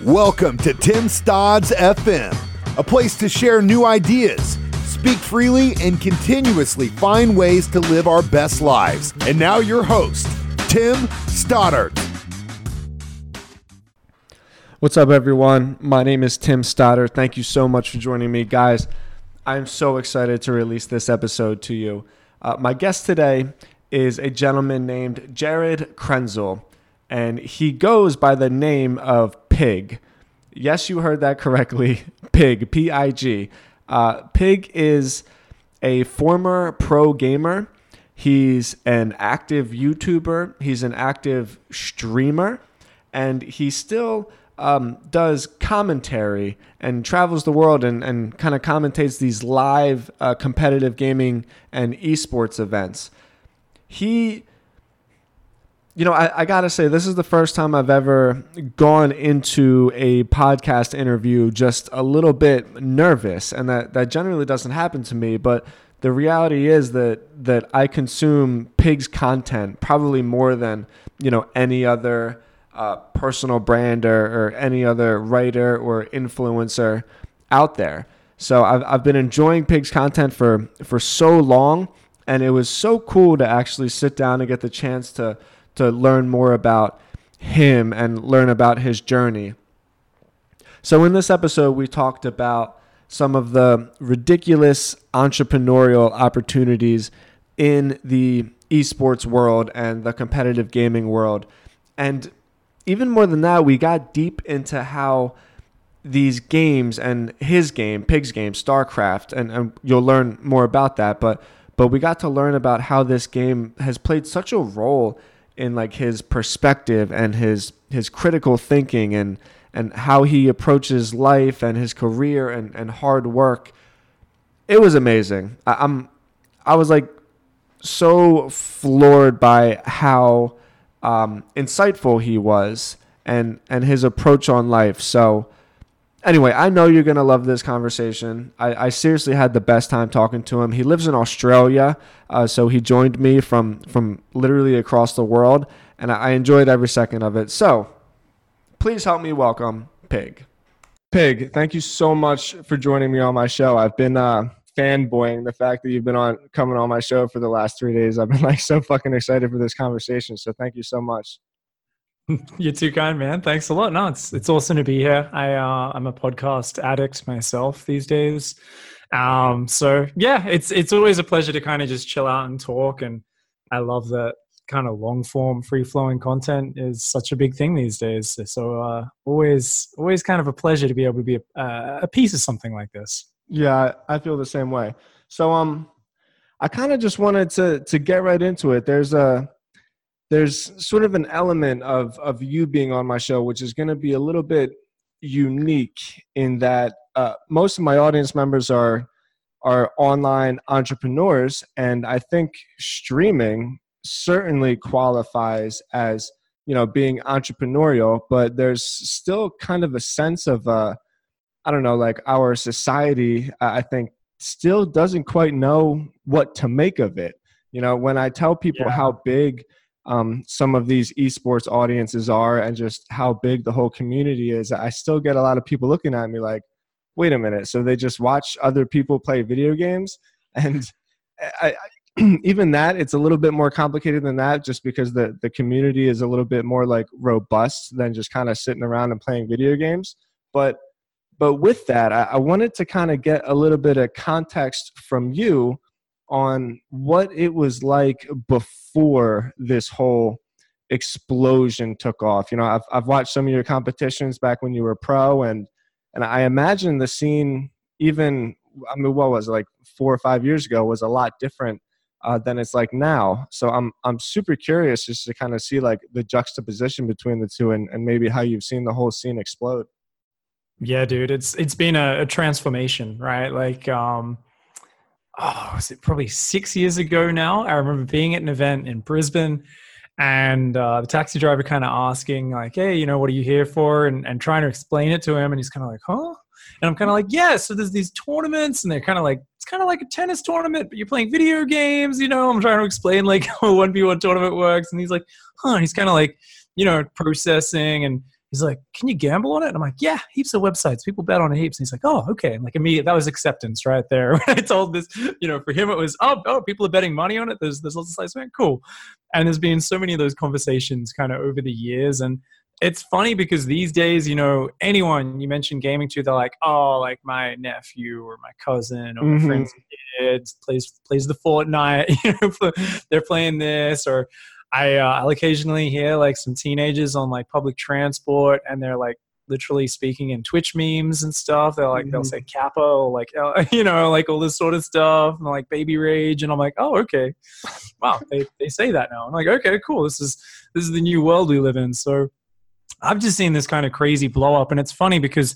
Welcome to Tim Stodds FM, a place to share new ideas, speak freely, and continuously find ways to live our best lives. And now, your host, Tim Stoddard. What's up, everyone? My name is Tim Stoddard. Thank you so much for joining me, guys. I'm so excited to release this episode to you. Uh, my guest today is a gentleman named Jared Krensel, and he goes by the name of Pig. Yes, you heard that correctly. Pig, P I G. Uh, Pig is a former pro gamer. He's an active YouTuber. He's an active streamer. And he still um, does commentary and travels the world and, and kind of commentates these live uh, competitive gaming and esports events. He you know, I, I, gotta say, this is the first time I've ever gone into a podcast interview just a little bit nervous, and that, that generally doesn't happen to me. But the reality is that that I consume Pig's content probably more than you know any other uh, personal brand or, or any other writer or influencer out there. So I've I've been enjoying Pig's content for for so long, and it was so cool to actually sit down and get the chance to to learn more about him and learn about his journey. So, in this episode, we talked about some of the ridiculous entrepreneurial opportunities in the esports world and the competitive gaming world. And even more than that, we got deep into how these games and his game, Pig's game, StarCraft, and, and you'll learn more about that. But but we got to learn about how this game has played such a role in like his perspective and his his critical thinking and and how he approaches life and his career and, and hard work. It was amazing. I, I'm I was like so floored by how um, insightful he was and and his approach on life. So anyway, I know you're going to love this conversation. I, I, seriously had the best time talking to him. He lives in Australia, uh, so he joined me from, from literally across the world, and I, I enjoyed every second of it. So please help me welcome Pig. Pig, thank you so much for joining me on my show. I've been uh, fanboying the fact that you've been on coming on my show for the last three days. I've been like so fucking excited for this conversation. So thank you so much. You're too kind, man. Thanks a lot. No, it's it's awesome to be here. I uh, I'm a podcast addict myself these days. Um, so yeah, it's it's always a pleasure to kind of just chill out and talk. And I love that kind of long form, free flowing content is such a big thing these days. So uh, always always kind of a pleasure to be able to be a, a piece of something like this. Yeah, I feel the same way. So um, I kind of just wanted to to get right into it. There's a there's sort of an element of of you being on my show, which is going to be a little bit unique in that uh, most of my audience members are are online entrepreneurs, and I think streaming certainly qualifies as you know being entrepreneurial, but there's still kind of a sense of uh, I don't know, like our society, I think still doesn't quite know what to make of it. You know, when I tell people yeah. how big um, some of these esports audiences are and just how big the whole community is, I still get a lot of people looking at me like, wait a minute, so they just watch other people play video games? And I, I, even that, it's a little bit more complicated than that just because the, the community is a little bit more like robust than just kind of sitting around and playing video games. But but with that, I, I wanted to kind of get a little bit of context from you on what it was like before this whole explosion took off. You know, I've I've watched some of your competitions back when you were pro, and and I imagine the scene even I mean, what was it, like four or five years ago was a lot different uh, than it's like now. So I'm I'm super curious just to kind of see like the juxtaposition between the two, and and maybe how you've seen the whole scene explode. Yeah, dude, it's it's been a, a transformation, right? Like, um, oh, was it probably six years ago now? I remember being at an event in Brisbane and uh, the taxi driver kind of asking like, hey, you know, what are you here for? And, and trying to explain it to him. And he's kind of like, huh? And I'm kind of like, yeah, so there's these tournaments and they're kind of like, it's kind of like a tennis tournament, but you're playing video games, you know, I'm trying to explain like how a 1v1 tournament works. And he's like, huh, and he's kind of like, you know, processing and he's like, "Can you gamble on it?" And I'm like, "Yeah, heaps of websites. People bet on it heaps." And he's like, "Oh, okay." And like immediate, that was acceptance right there. When I told this, you know, for him it was, "Oh, oh, people are betting money on it." There's there's lots of sites. Went cool, and there's been so many of those conversations kind of over the years, and it's funny because these days, you know, anyone you mention gaming to, they're like, "Oh, like my nephew or my cousin or my mm-hmm. friend's kids plays plays the Fortnite. You know, they're playing this or." I uh, I'll occasionally hear like some teenagers on like public transport, and they're like literally speaking in Twitch memes and stuff. They're like mm-hmm. they'll say Kappa, or like uh, you know, like all this sort of stuff, and like baby rage, and I'm like, oh okay, wow, they they say that now. I'm like, okay, cool. This is this is the new world we live in. So I've just seen this kind of crazy blow up, and it's funny because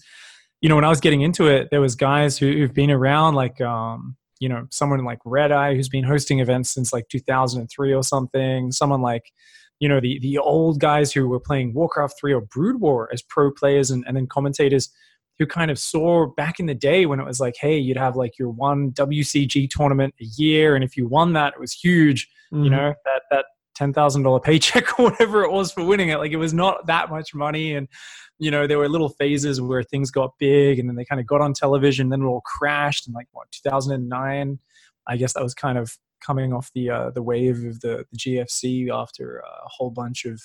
you know when I was getting into it, there was guys who, who've been around like um you know someone like RedEye who's been hosting events since like 2003 or something someone like you know the the old guys who were playing warcraft 3 or brood war as pro players and, and then commentators who kind of saw back in the day when it was like hey you'd have like your one wcg tournament a year and if you won that it was huge mm-hmm. you know that that $10000 paycheck or whatever it was for winning it like it was not that much money and you know, there were little phases where things got big and then they kind of got on television, then it all crashed in like what 2009. I guess that was kind of coming off the uh, the wave of the, the GFC after a whole bunch of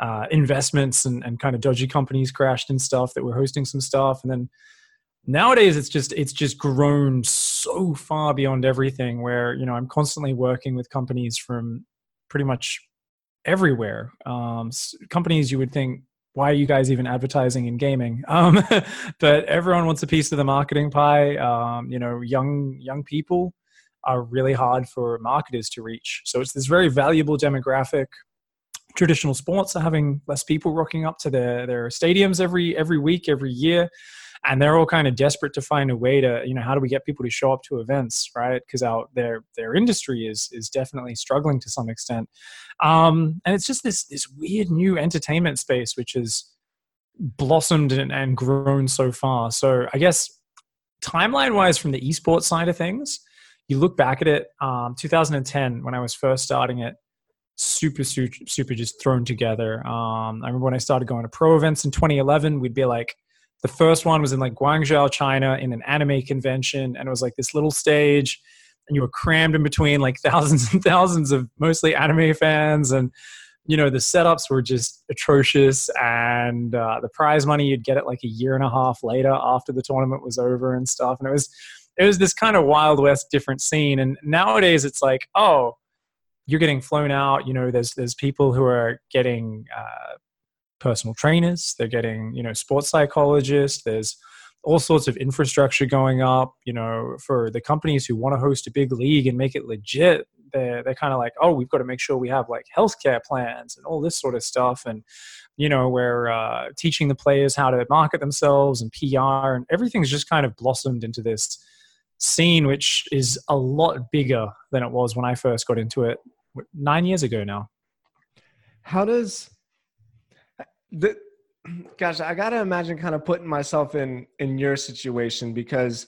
uh, investments and, and kind of dodgy companies crashed and stuff that were hosting some stuff, and then nowadays it's just it's just grown so far beyond everything. Where you know I'm constantly working with companies from pretty much everywhere. Um, companies you would think why are you guys even advertising in gaming? Um, but everyone wants a piece of the marketing pie. Um, you know, young young people are really hard for marketers to reach. So it's this very valuable demographic. Traditional sports are having less people rocking up to their their stadiums every every week, every year and they're all kind of desperate to find a way to you know how do we get people to show up to events right? Because out their their industry is is definitely struggling to some extent. Um, and it's just this this weird new entertainment space which has blossomed and, and grown so far. So i guess timeline wise from the esports side of things you look back at it um, 2010 when i was first starting it super super super just thrown together. Um, i remember when i started going to pro events in 2011 we'd be like the first one was in like Guangzhou, China, in an anime convention, and it was like this little stage, and you were crammed in between like thousands and thousands of mostly anime fans, and you know the setups were just atrocious, and uh, the prize money you'd get it like a year and a half later after the tournament was over and stuff, and it was it was this kind of wild west different scene, and nowadays it's like oh you're getting flown out you know there's there's people who are getting uh, personal trainers they're getting you know sports psychologists there's all sorts of infrastructure going up you know for the companies who want to host a big league and make it legit they're, they're kind of like oh we've got to make sure we have like healthcare plans and all this sort of stuff and you know we're uh, teaching the players how to market themselves and pr and everything's just kind of blossomed into this scene which is a lot bigger than it was when i first got into it nine years ago now. How does the, gosh, I gotta imagine kind of putting myself in in your situation because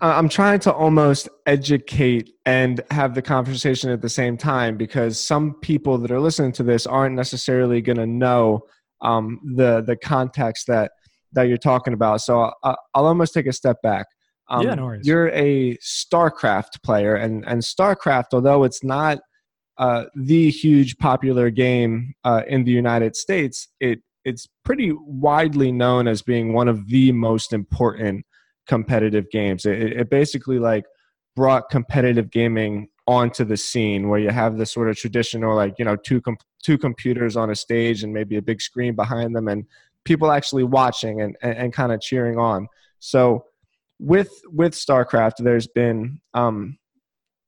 I'm trying to almost educate and have the conversation at the same time because some people that are listening to this aren't necessarily going to know um, the the context that that you're talking about. So I'll, I'll almost take a step back. Um, yeah, no worries. You're a StarCraft player, and and StarCraft, although it's not uh, the huge popular game uh, in the United States, it it's pretty widely known as being one of the most important competitive games. It, it basically like brought competitive gaming onto the scene where you have this sort of traditional like you know two com- two computers on a stage and maybe a big screen behind them and people actually watching and, and, and kind of cheering on. So with with StarCraft, there's been um,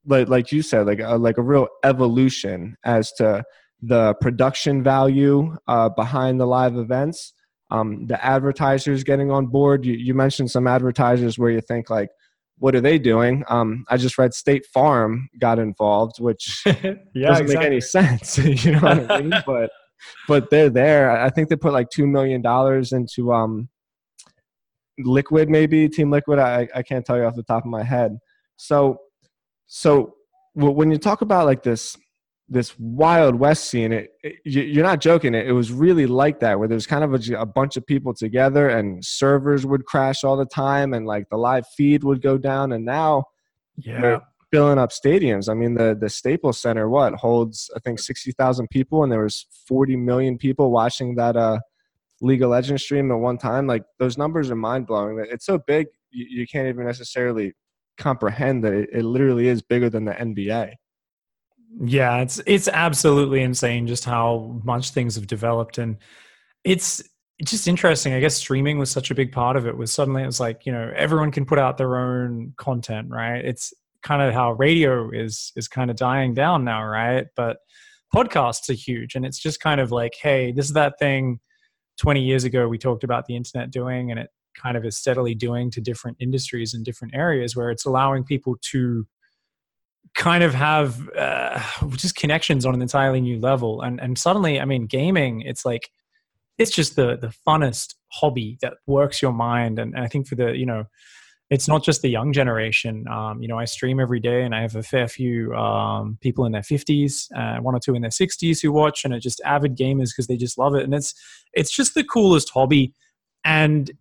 like like you said, like a, like a real evolution as to the production value uh, behind the live events. Um, the advertisers getting on board. You, you, mentioned some advertisers where you think like, what are they doing? Um, I just read State Farm got involved, which yeah, doesn't exactly. make any sense. you know what I mean? But but they're there. I think they put like two million dollars into um, Liquid, maybe Team Liquid. I I can't tell you off the top of my head. So so when you talk about like this this wild west scene it, it, you're not joking. It, it was really like that where there's kind of a, a, bunch of people together and servers would crash all the time and like the live feed would go down. And now yeah. filling up stadiums. I mean the the staples center what holds i think 60000 people and there was 40 million people watching that uh league of legends stream at one time. Like those numbers are mind-blowing. It's so big you, you can't even necessarily comprehend that it, it literally is bigger than the nba yeah, it's it's absolutely insane just how much things have developed, and it's just interesting. I guess streaming was such a big part of it. Was suddenly it was like you know everyone can put out their own content, right? It's kind of how radio is is kind of dying down now, right? But podcasts are huge, and it's just kind of like, hey, this is that thing. Twenty years ago, we talked about the internet doing, and it kind of is steadily doing to different industries and different areas where it's allowing people to kind of have uh, just connections on an entirely new level. And and suddenly i mean gaming it's like it's just the the funnest hobby that works your mind. And, and i think for the you know it's not just the young generation. Um, you know i stream every day and i have a fair few um, people in their 50s uh, one or two in their 60s who watch. And are just avid gamers because they just love it. And it's it's just the coolest hobby. And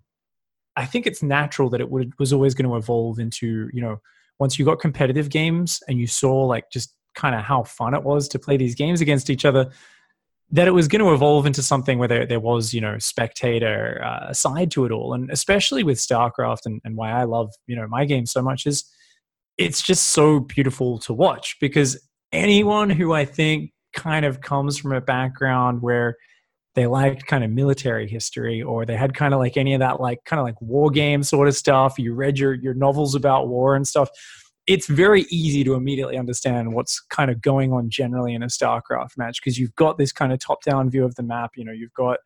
i think it's natural that it would, was always going to evolve into you know once you got competitive games and you saw like just kind of how fun it was to play these games against each other that it was going to evolve into something where there, there was you know spectator uh, side to it all. And especially with starcraft and, and why i love you know my game so much is it's just so beautiful to watch because anyone who i think kind of comes from a background where they liked kind of military history or they had kind of like any of that like kind of like war game sort of stuff. You read your your novels about war and stuff. It's very easy to immediately understand what's kind of going on generally in a starcraft match because you've got this kind of top down view of the map you know you've got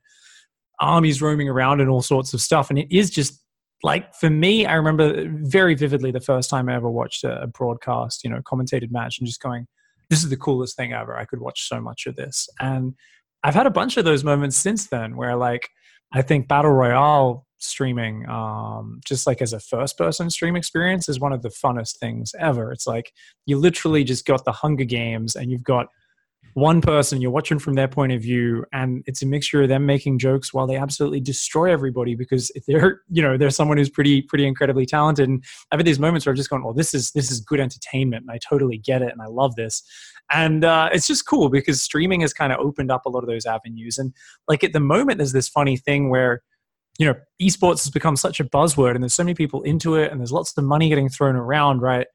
armies roaming around and all sorts of stuff and it is just like for me i remember very vividly the first time i ever watched a broadcast you know commentated match and just going this is the coolest thing ever. I could watch so much of this. And I've had a bunch of those moments since then where like I think battle royale streaming um, just like as a first person stream experience is one of the funnest things ever. It's like you literally just got the hunger games and you've got one person you're watching from their point of view and it's a mixture of them making jokes while they absolutely destroy everybody because if they're you know they're someone who's pretty pretty incredibly talented. And i've had these moments where i've just gone well this is this is good entertainment and i totally get it and i love this. And uh, it's just cool because streaming has kind of opened up a lot of those avenues. And like at the moment there's this funny thing where you know esports has become such a buzzword and there's so many people into it and there's lots of money getting thrown around right?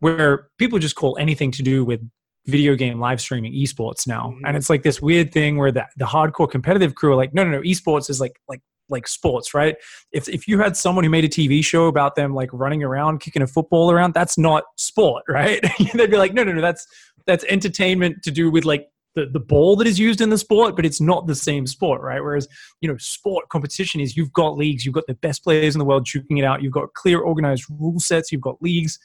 Where people just call anything to do with video game live streaming esports now mm-hmm. and it's like this weird thing where the, the hardcore competitive crew are like no no no esports is like like like sports right if, if you had someone who made a tv show about them like running around kicking a football around that's not sport right they'd be like no no no that's that's entertainment to do with like the, the ball that is used in the sport, but it's not the same sport, right? Whereas, you know, sport competition is you've got leagues, you've got the best players in the world shooting it out, you've got clear organized rule sets, you've got leagues.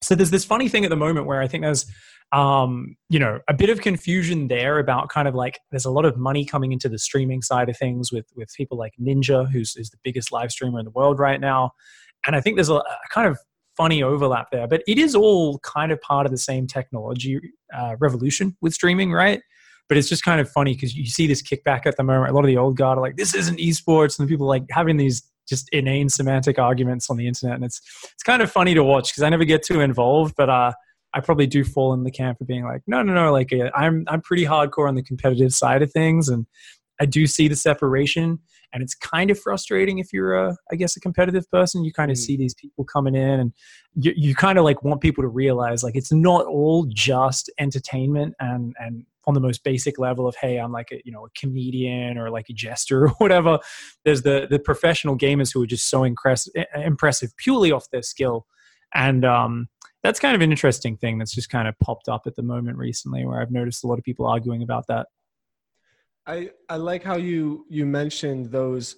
So there's this funny thing at the moment where I think there's um, you know, a bit of confusion there about kind of like there's a lot of money coming into the streaming side of things with with people like Ninja, who's is the biggest live streamer in the world right now. And I think there's a, a kind of funny overlap there, but it is all kind of part of the same technology uh, revolution with streaming, right? But it's just kind of funny because you see this kickback at the moment. A lot of the old guard are like, "This isn't esports," and people like having these just inane semantic arguments on the internet, and it's it's kind of funny to watch because I never get too involved, but uh, I probably do fall in the camp of being like, no, no, no. Like uh, I'm, I'm pretty hardcore on the competitive side of things, and I do see the separation. And it's kind of frustrating if you're a, I guess, a competitive person. You kind of mm. see these people coming in, and you, you kind of like want people to realize like it's not all just entertainment and and on the most basic level of hey i'm like a you know a comedian or like a jester or whatever there's the the professional gamers who are just so impressive impressive purely off their skill and um that's kind of an interesting thing that's just kind of popped up at the moment recently where I've noticed a lot of people arguing about that. I, I like how you you mentioned those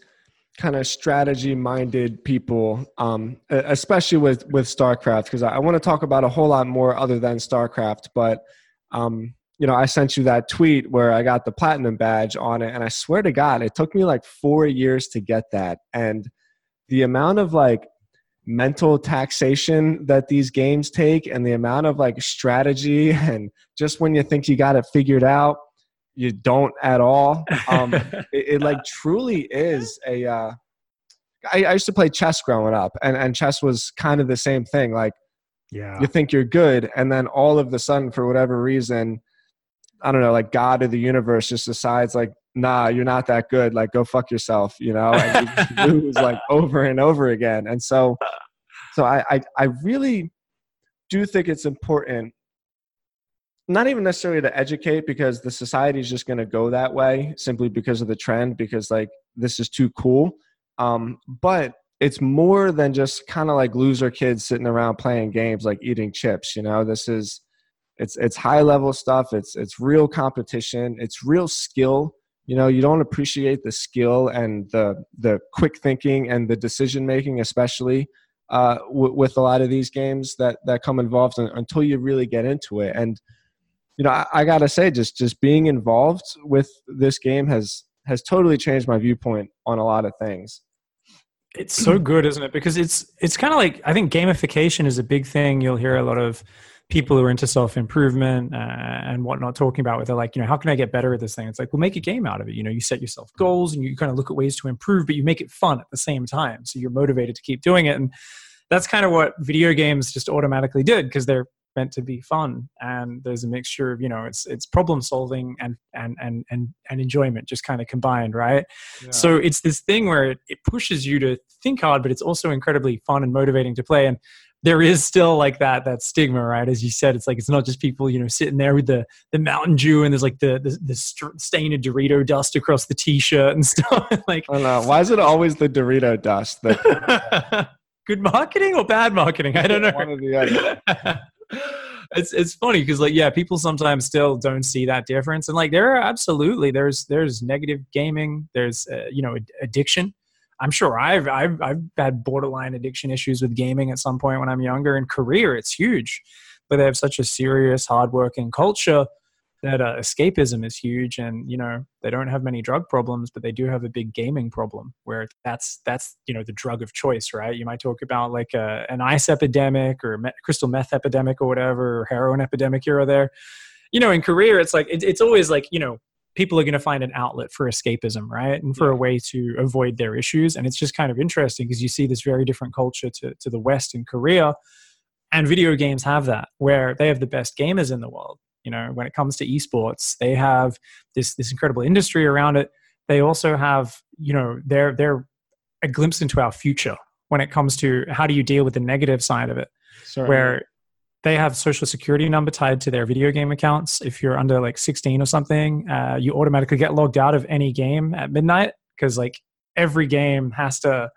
kind of strategy minded people um, especially with with starcraft because I, I want to talk about a whole lot more other than starcraft but um, you know i sent you that tweet where i got the platinum badge on it and i swear to god it took me like four years to get that and the amount of like mental taxation that these games take and the amount of like strategy and just when you think you got it figured out you don't at all. Um, it, it, like truly is a uh, I, I used to play chess growing up and, and chess was kind of the same thing like yeah. you think you're good and then all of the sudden for whatever reason i don't know like god or the universe just decides like nah, you're not that good. Like, go fuck yourself, you know, and you lose like over and over again. And so, so I, I, I really do think it's important, not even necessarily to educate because the society is just going to go that way simply because of the trend, because like this is too cool. Um, but it's more than just kind of like loser kids sitting around playing games, like eating chips, you know, this is, it's, it's high level stuff. It's, it's real competition. It's real skill you know you don't appreciate the skill and the the quick thinking and the decision making especially uh, w- with a lot of these games that that come involved in, until you really get into it. And you know I, I, gotta say just just being involved with this game has has totally changed my viewpoint on a lot of things. It's so good isn't it? Because it's it's kind of like i think gamification is a big thing. You'll hear a lot of people who are into self improvement uh, and whatnot talking about where they're like, you know, how can I get better at this thing? It's like, well, make a game out of it. You know, you set yourself goals and you kind of look at ways to improve, but you make it fun at the same time. So you're motivated to keep doing it. And that's kind of what video games just automatically did because they're meant to be fun and there's a mixture of you know it's it's problem solving and and and and, and enjoyment just kind of combined right yeah. so it's this thing where it, it pushes you to think hard but it's also incredibly fun and motivating to play and there is still like that that stigma, right? As you said, it's like it's not just people, you know, sitting there with the the Mountain Dew and there's like the the, the stain of Dorito dust across the t-shirt and stuff. like, I don't know. Why is it always the Dorito dust? That- Good marketing or bad marketing? I don't know. One or the other. it's it's funny because like yeah, people sometimes still don't see that difference, and like there are absolutely there's there's negative gaming, there's uh, you know addiction I'm sure I've, I've I've had borderline addiction issues with gaming at some point when I'm younger. In Korea, it's huge, but they have such a serious, hardworking culture that uh, escapism is huge. And you know they don't have many drug problems, but they do have a big gaming problem where that's that's you know the drug of choice, right? You might talk about like a, uh, an ice epidemic or me- crystal meth epidemic or whatever, or heroin epidemic here or there. You know, in Korea, it's like it, it's always like you know people are going to find an outlet for escapism, right? And for yeah. a way to avoid their issues. And it's just kind of interesting because you see this very different culture to, to the West in Korea. And video games have that, where they have the best gamers in the world. You know, when it comes to esports, they have this this incredible industry around it. They also have, you know, they're they're a glimpse into our future when it comes to how do you deal with the negative side of it. Sorry. Where they have social security number tied to their video game accounts. If you're under like 16 or something, uh, you automatically get logged out of any game at midnight because like every game has to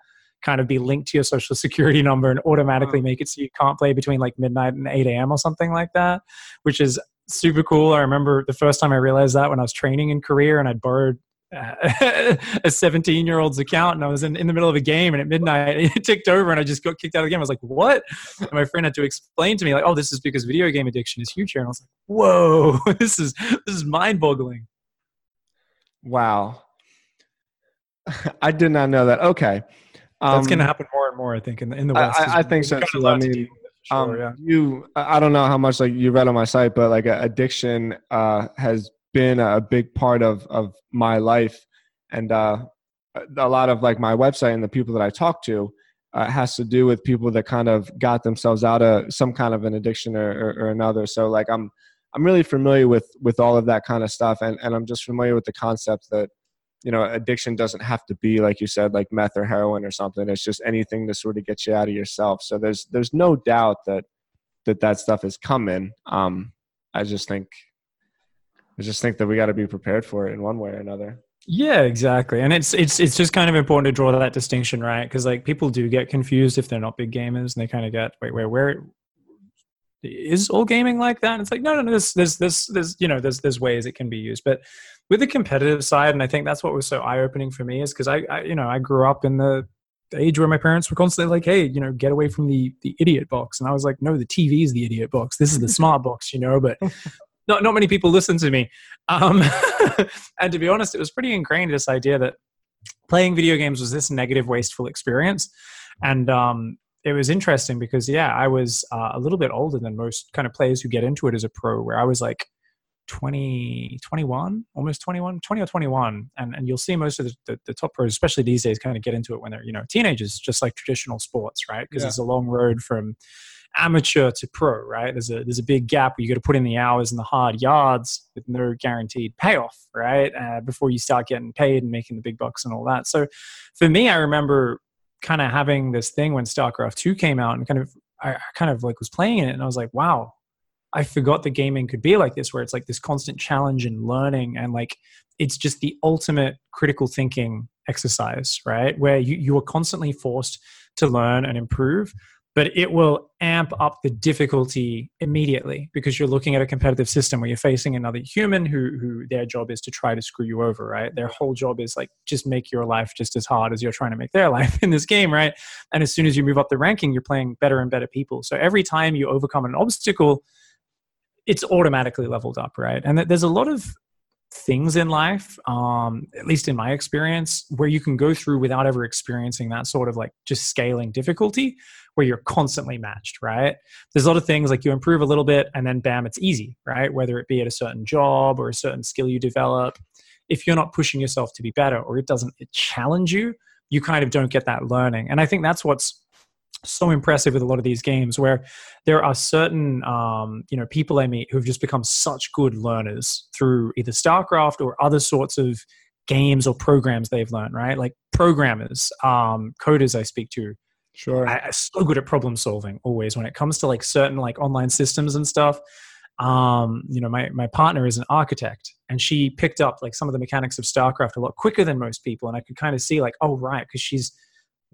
kind of be linked to your social security number and automatically make it so you can't play between like midnight and 8 a.m. or something like that, which is super cool. I remember the first time I realized that when I was training in Korea and I'd borrowed a 17 year old's account and I was in, in the middle of a game and at midnight it ticked over and I just got kicked out of the game. I was like, what? And my friend had to explain to me like, oh, this is because video game addiction is huge here. And I was like, whoa, this is, this is mind boggling. Wow. I did not know that. Okay. Um, That's going to happen more and more, I think, in the, in the West. I, I think so too. I mean, Sure, um, yeah. you i don't know how much like you read on my site but like addiction uh, has been a big part of of my life. And uh, a lot of like my website and the people that i talk to uh, has to do with people that kind of got themselves out of some kind of an addiction or, or, or, another. So like i'm i'm really familiar with with all of that kind of stuff. And, and i'm just familiar with the concept that you know addiction doesn't have to be like you said like meth or heroin or something. It's just anything to sort of get you out of yourself. So there's there's no doubt that that that stuff is coming. Um i just think I just think that we got to be prepared for it in one way or another. Yeah, exactly. And it's it's it's just kind of important to draw that distinction, right? Because like people do get confused if they're not big gamers, and they kind of get wait, where where is all gaming like that? And it's like no, no, no. There's there's there's there's you know there's there's ways it can be used, but with the competitive side, and I think that's what was so eye opening for me is because I, I you know I grew up in the age where my parents were constantly like, "Hey, you know, get away from the the idiot box," and I was like, "No, the TV is the idiot box. This is the smart box," you know. But not not many people listen to me. Um, and to be honest, it was pretty ingrained this idea that playing video games was this negative, wasteful experience, and um, it was interesting because yeah, I was uh, a little bit older than most kind of players who get into it as a pro, where I was like 20, 21, almost 21, 20 or 21. And, and you'll see most of the, the, the, top pros, especially these days, kind of get into it when they're, you know, teenagers, just like traditional sports, right? Because yeah. it's a long road from amateur to pro, right? There's a, there's a big gap where you got to put in the hours and the hard yards with no guaranteed payoff, right? Uh, before you start getting paid and making the big bucks and all that. So for me, I remember kind of having this thing when StarCraft 2 came out and kind of, I kind of like was playing it and I was like, wow, I forgot the gaming could be like this, where it's like this constant challenge and learning, and like it's just the ultimate critical thinking exercise, right? Where you, you are constantly forced to learn and improve, but it will amp up the difficulty immediately because you're looking at a competitive system where you're facing another human who who their job is to try to screw you over, right? Their whole job is like just make your life just as hard as you're trying to make their life in this game, right? And as soon as you move up the ranking, you're playing better and better people. So every time you overcome an obstacle, it's automatically leveled up, right? And there's a lot of things in life, um, at least in my experience, where you can go through without ever experiencing that sort of like just scaling difficulty where you're constantly matched, right? There's a lot of things like you improve a little bit and then bam, it's easy, right? Whether it be at a certain job or a certain skill you develop. If you're not pushing yourself to be better or it doesn't challenge you, you kind of don't get that learning. And I think that's what's so impressive with a lot of these games where there are certain um, you know people I meet who've just become such good learners through either StarCraft or other sorts of games or programs they've learned, right? Like programmers, um, coders I speak to. Sure. I, am so good at problem solving always when it comes to like certain like online systems and stuff. Um, you know, my, my partner is an architect and she picked up like some of the mechanics of StarCraft a lot quicker than most people. And I could kind of see like, oh, right, because she's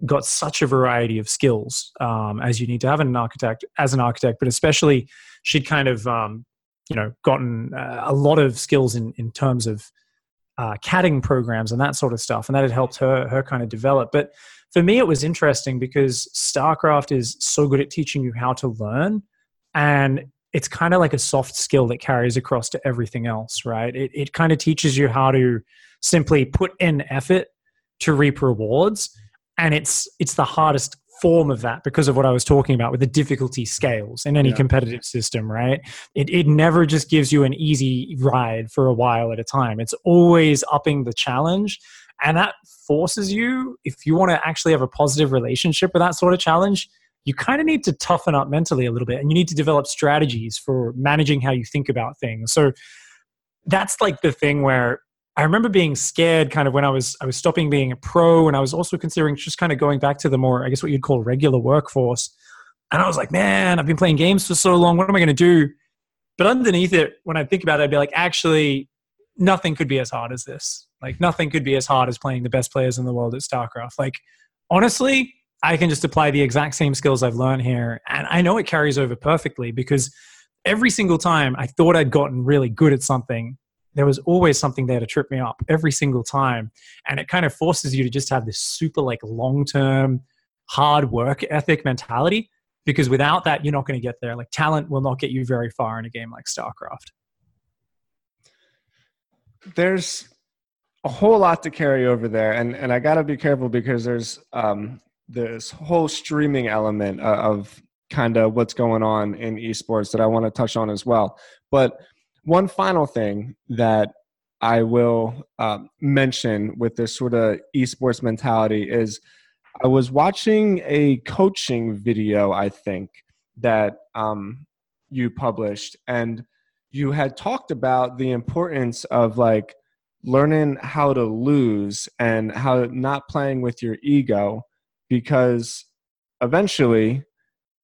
got such a variety of skills um, as you need to have an architect as an architect, but especially she'd kind of um, you know gotten uh, a lot of skills in in terms of uh, CADing programs and that sort of stuff, and that had helped her her kind of develop. But for me, it was interesting because StarCraft is so good at teaching you how to learn, and it's kind of like a soft skill that carries across to everything else, right? It it kind of teaches you how to simply put in effort to reap rewards and it's it's the hardest form of that because of what I was talking about with the difficulty scales in any yeah. competitive system, right? It, it never just gives you an easy ride for a while at a time. It's always upping the challenge. And that forces you, if you want to actually have a positive relationship with that sort of challenge, you kind of need to toughen up mentally a little bit and you need to develop strategies for managing how you think about things. So that's like the thing where I remember being scared kind of when I was I was stopping being a pro and I was also considering just kind of going back to the more I guess what you'd call regular workforce. And I was like, man, I've been playing games for so long. What am I going to do? But underneath it, when I think about it, I'd be like, actually, nothing could be as hard as this. Like nothing could be as hard as playing the best players in the world at StarCraft. Like honestly, I can just apply the exact same skills I've learned here. And I know it carries over perfectly because every single time I thought I'd gotten really good at something, there was always something there to trip me up every single time. And it kind of forces you to just have this super like long term hard work ethic mentality because without that, you're not going to get there. Like talent will not get you very far in a game like StarCraft. There's a whole lot to carry over there. And, and I got to be careful because there's um, this whole streaming element of kind of what's going on in esports that I want to touch on as well. But one final thing that I will uh, mention with this sort of esports mentality is I was watching a coaching video, I think, that um, you published, and you had talked about the importance of like learning how to lose and how not playing with your ego because eventually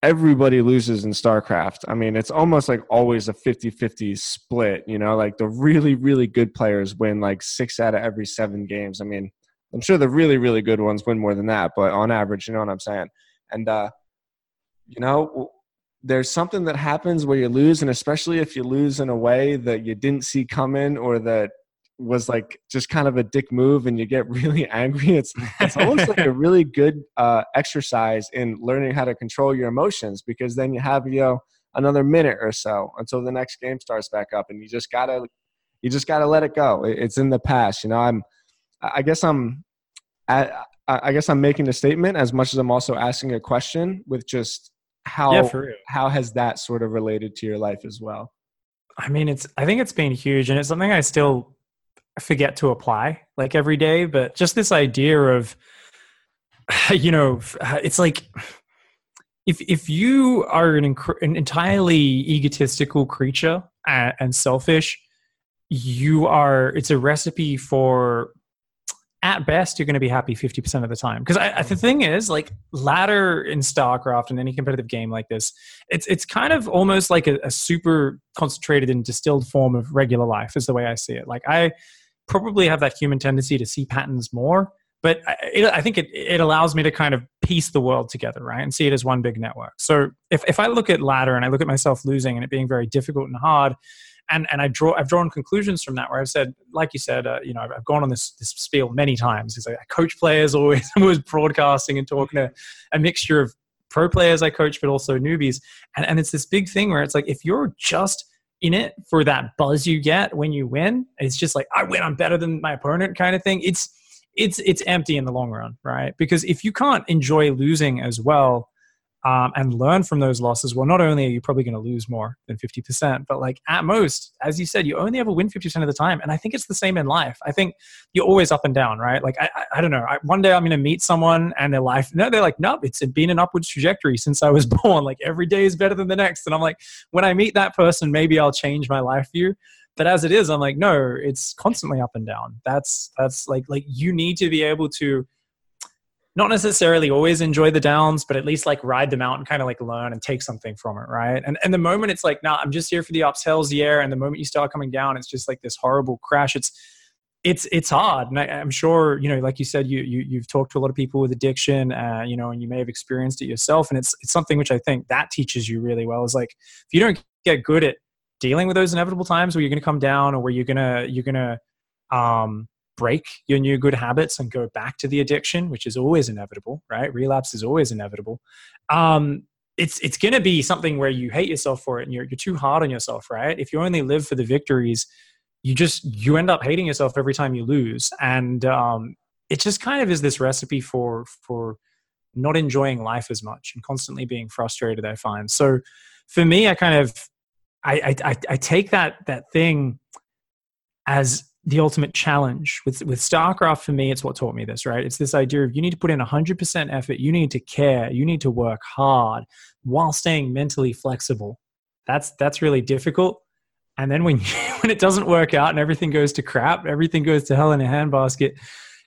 everybody loses in StarCraft. I mean, it's almost like always a 50 50 split, you know, like the really, really good players win like six out of every seven games. I mean, I'm sure the really, really good ones win more than that, but on average, you know what I'm saying? And, uh, you know, there's something that happens where you lose, and especially if you lose in a way that you didn't see coming or that was like just kind of a dick move and you get really angry. It's it's almost like a really good uh, exercise in learning how to control your emotions because then you have you know another minute or so until the next game starts back up and you just gotta you just gotta let it go. It's in the past you know? I'm i guess i'm at I guess I'm making a statement as much as I'm also asking a question with just how Yeah, how has that sort of related to your life as well? I mean, it's I think it's been huge, and it's something I still forget to apply like every day. But just this idea of, you know, it's like if if you are an, inc- an entirely egotistical creature and, and selfish, you are. It's a recipe for at best you're going to be happy 50% of the time because the mm. thing is like ladder in starcraft and any competitive game like this it's it's kind of almost like a, a, super concentrated and distilled form of regular life is the way i see it like i probably have that human tendency to see patterns more but I, it, I think it, it allows me to kind of piece the world together right and see it as one big network so if, if i look at ladder and i look at myself losing and it being very difficult and hard and and I draw I've drawn conclusions from that where I've said, like you said, uh, you know, I've, I've, gone on this this spiel many times. because I coach players always was broadcasting and talking to a mixture of pro players I coach, but also newbies, and and it's this big thing where it's like if you're just in it for that buzz you get when you win, it's just like I win, I'm better than my opponent kind of thing. It's it's it's empty in the long run, right? Because if you can't enjoy losing as well, um, and learn from those losses, well, not only are you probably going to lose more than 50%, but like at most, as you said, you only ever win 50% of the time. And I think it's the same in life. I think you're always up and down, right? Like, I, I, I don't know. I, one day I'm going to meet someone and their life, no, they're like, nope, it's been an upwards trajectory since I was born. Like every day is better than the next. And I'm like, when I meet that person, maybe I'll change my life view. But as it is, I'm like, no, it's constantly up and down. That's, that's like, like you need to be able to, not necessarily always enjoy the downs, but at least like ride them out and kind of like learn and take something from it, right? And and the moment it's like, nah, I'm just here for the ups, hells, air, and the moment you start coming down, it's just like this horrible crash. It's it's it's hard, and I, am sure you know, like you said, you you you've talked to a lot of people with addiction, uh, you know, and you may have experienced it yourself, and it's it's something which I think that teaches you really well. Is like if you don't get good at dealing with those inevitable times where you're going to come down or where you're gonna you're gonna um break your new good habits and go back to the addiction, which is always inevitable, right? Relapse is always inevitable. Um, it's it's going to be something where you hate yourself for it and you're you're too hard on yourself, right? If you only live for the victories, you just you end up hating yourself every time you lose, and um, it just kind of is this recipe for for not enjoying life as much and constantly being frustrated. I find so. For me, I kind of I, I, I take that that thing as the ultimate challenge with with starcraft for me it's what taught me this right? It's this idea of you need to put in 100% effort you need to care you need to work hard while staying mentally flexible. That's that's really difficult. And then when you, when it doesn't work out and everything goes to crap everything goes to hell in a handbasket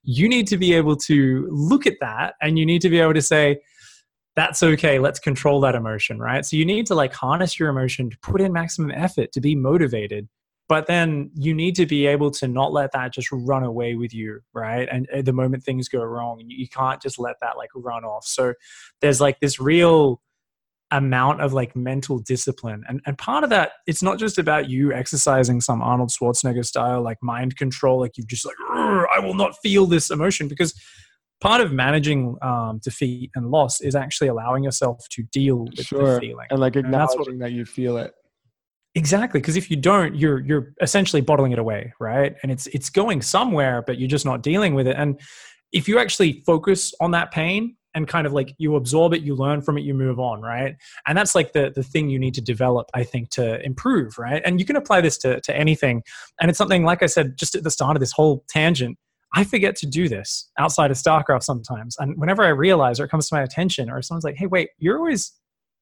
you need to be able to look at that and you need to be able to say that's okay let's control that emotion right? So you need to like harness your emotion to put in maximum effort to be motivated but then you need to be able to not let that just run away with you right? And the moment things go wrong you can't just let that like run off. So there's like this real amount of like mental discipline. And and part of that it's not just about you exercising some arnold schwarzenegger style like mind control like you just like i will not feel this emotion because part of managing um, defeat and loss is actually allowing yourself to deal with sure. the feeling and like acknowledging and what, that you feel it Exactly, because if you don't, you're you're essentially bottling it away, right? And it's it's going somewhere, but you're just not dealing with it. And if you actually focus on that pain and kind of like you absorb it, you learn from it, you move on, right? And that's like the the thing you need to develop, I think, to improve, right? And you can apply this to to anything. And it's something like I said just at the start of this whole tangent. I forget to do this outside of StarCraft sometimes. And whenever I realize or it comes to my attention, or someone's like, hey, wait, you're always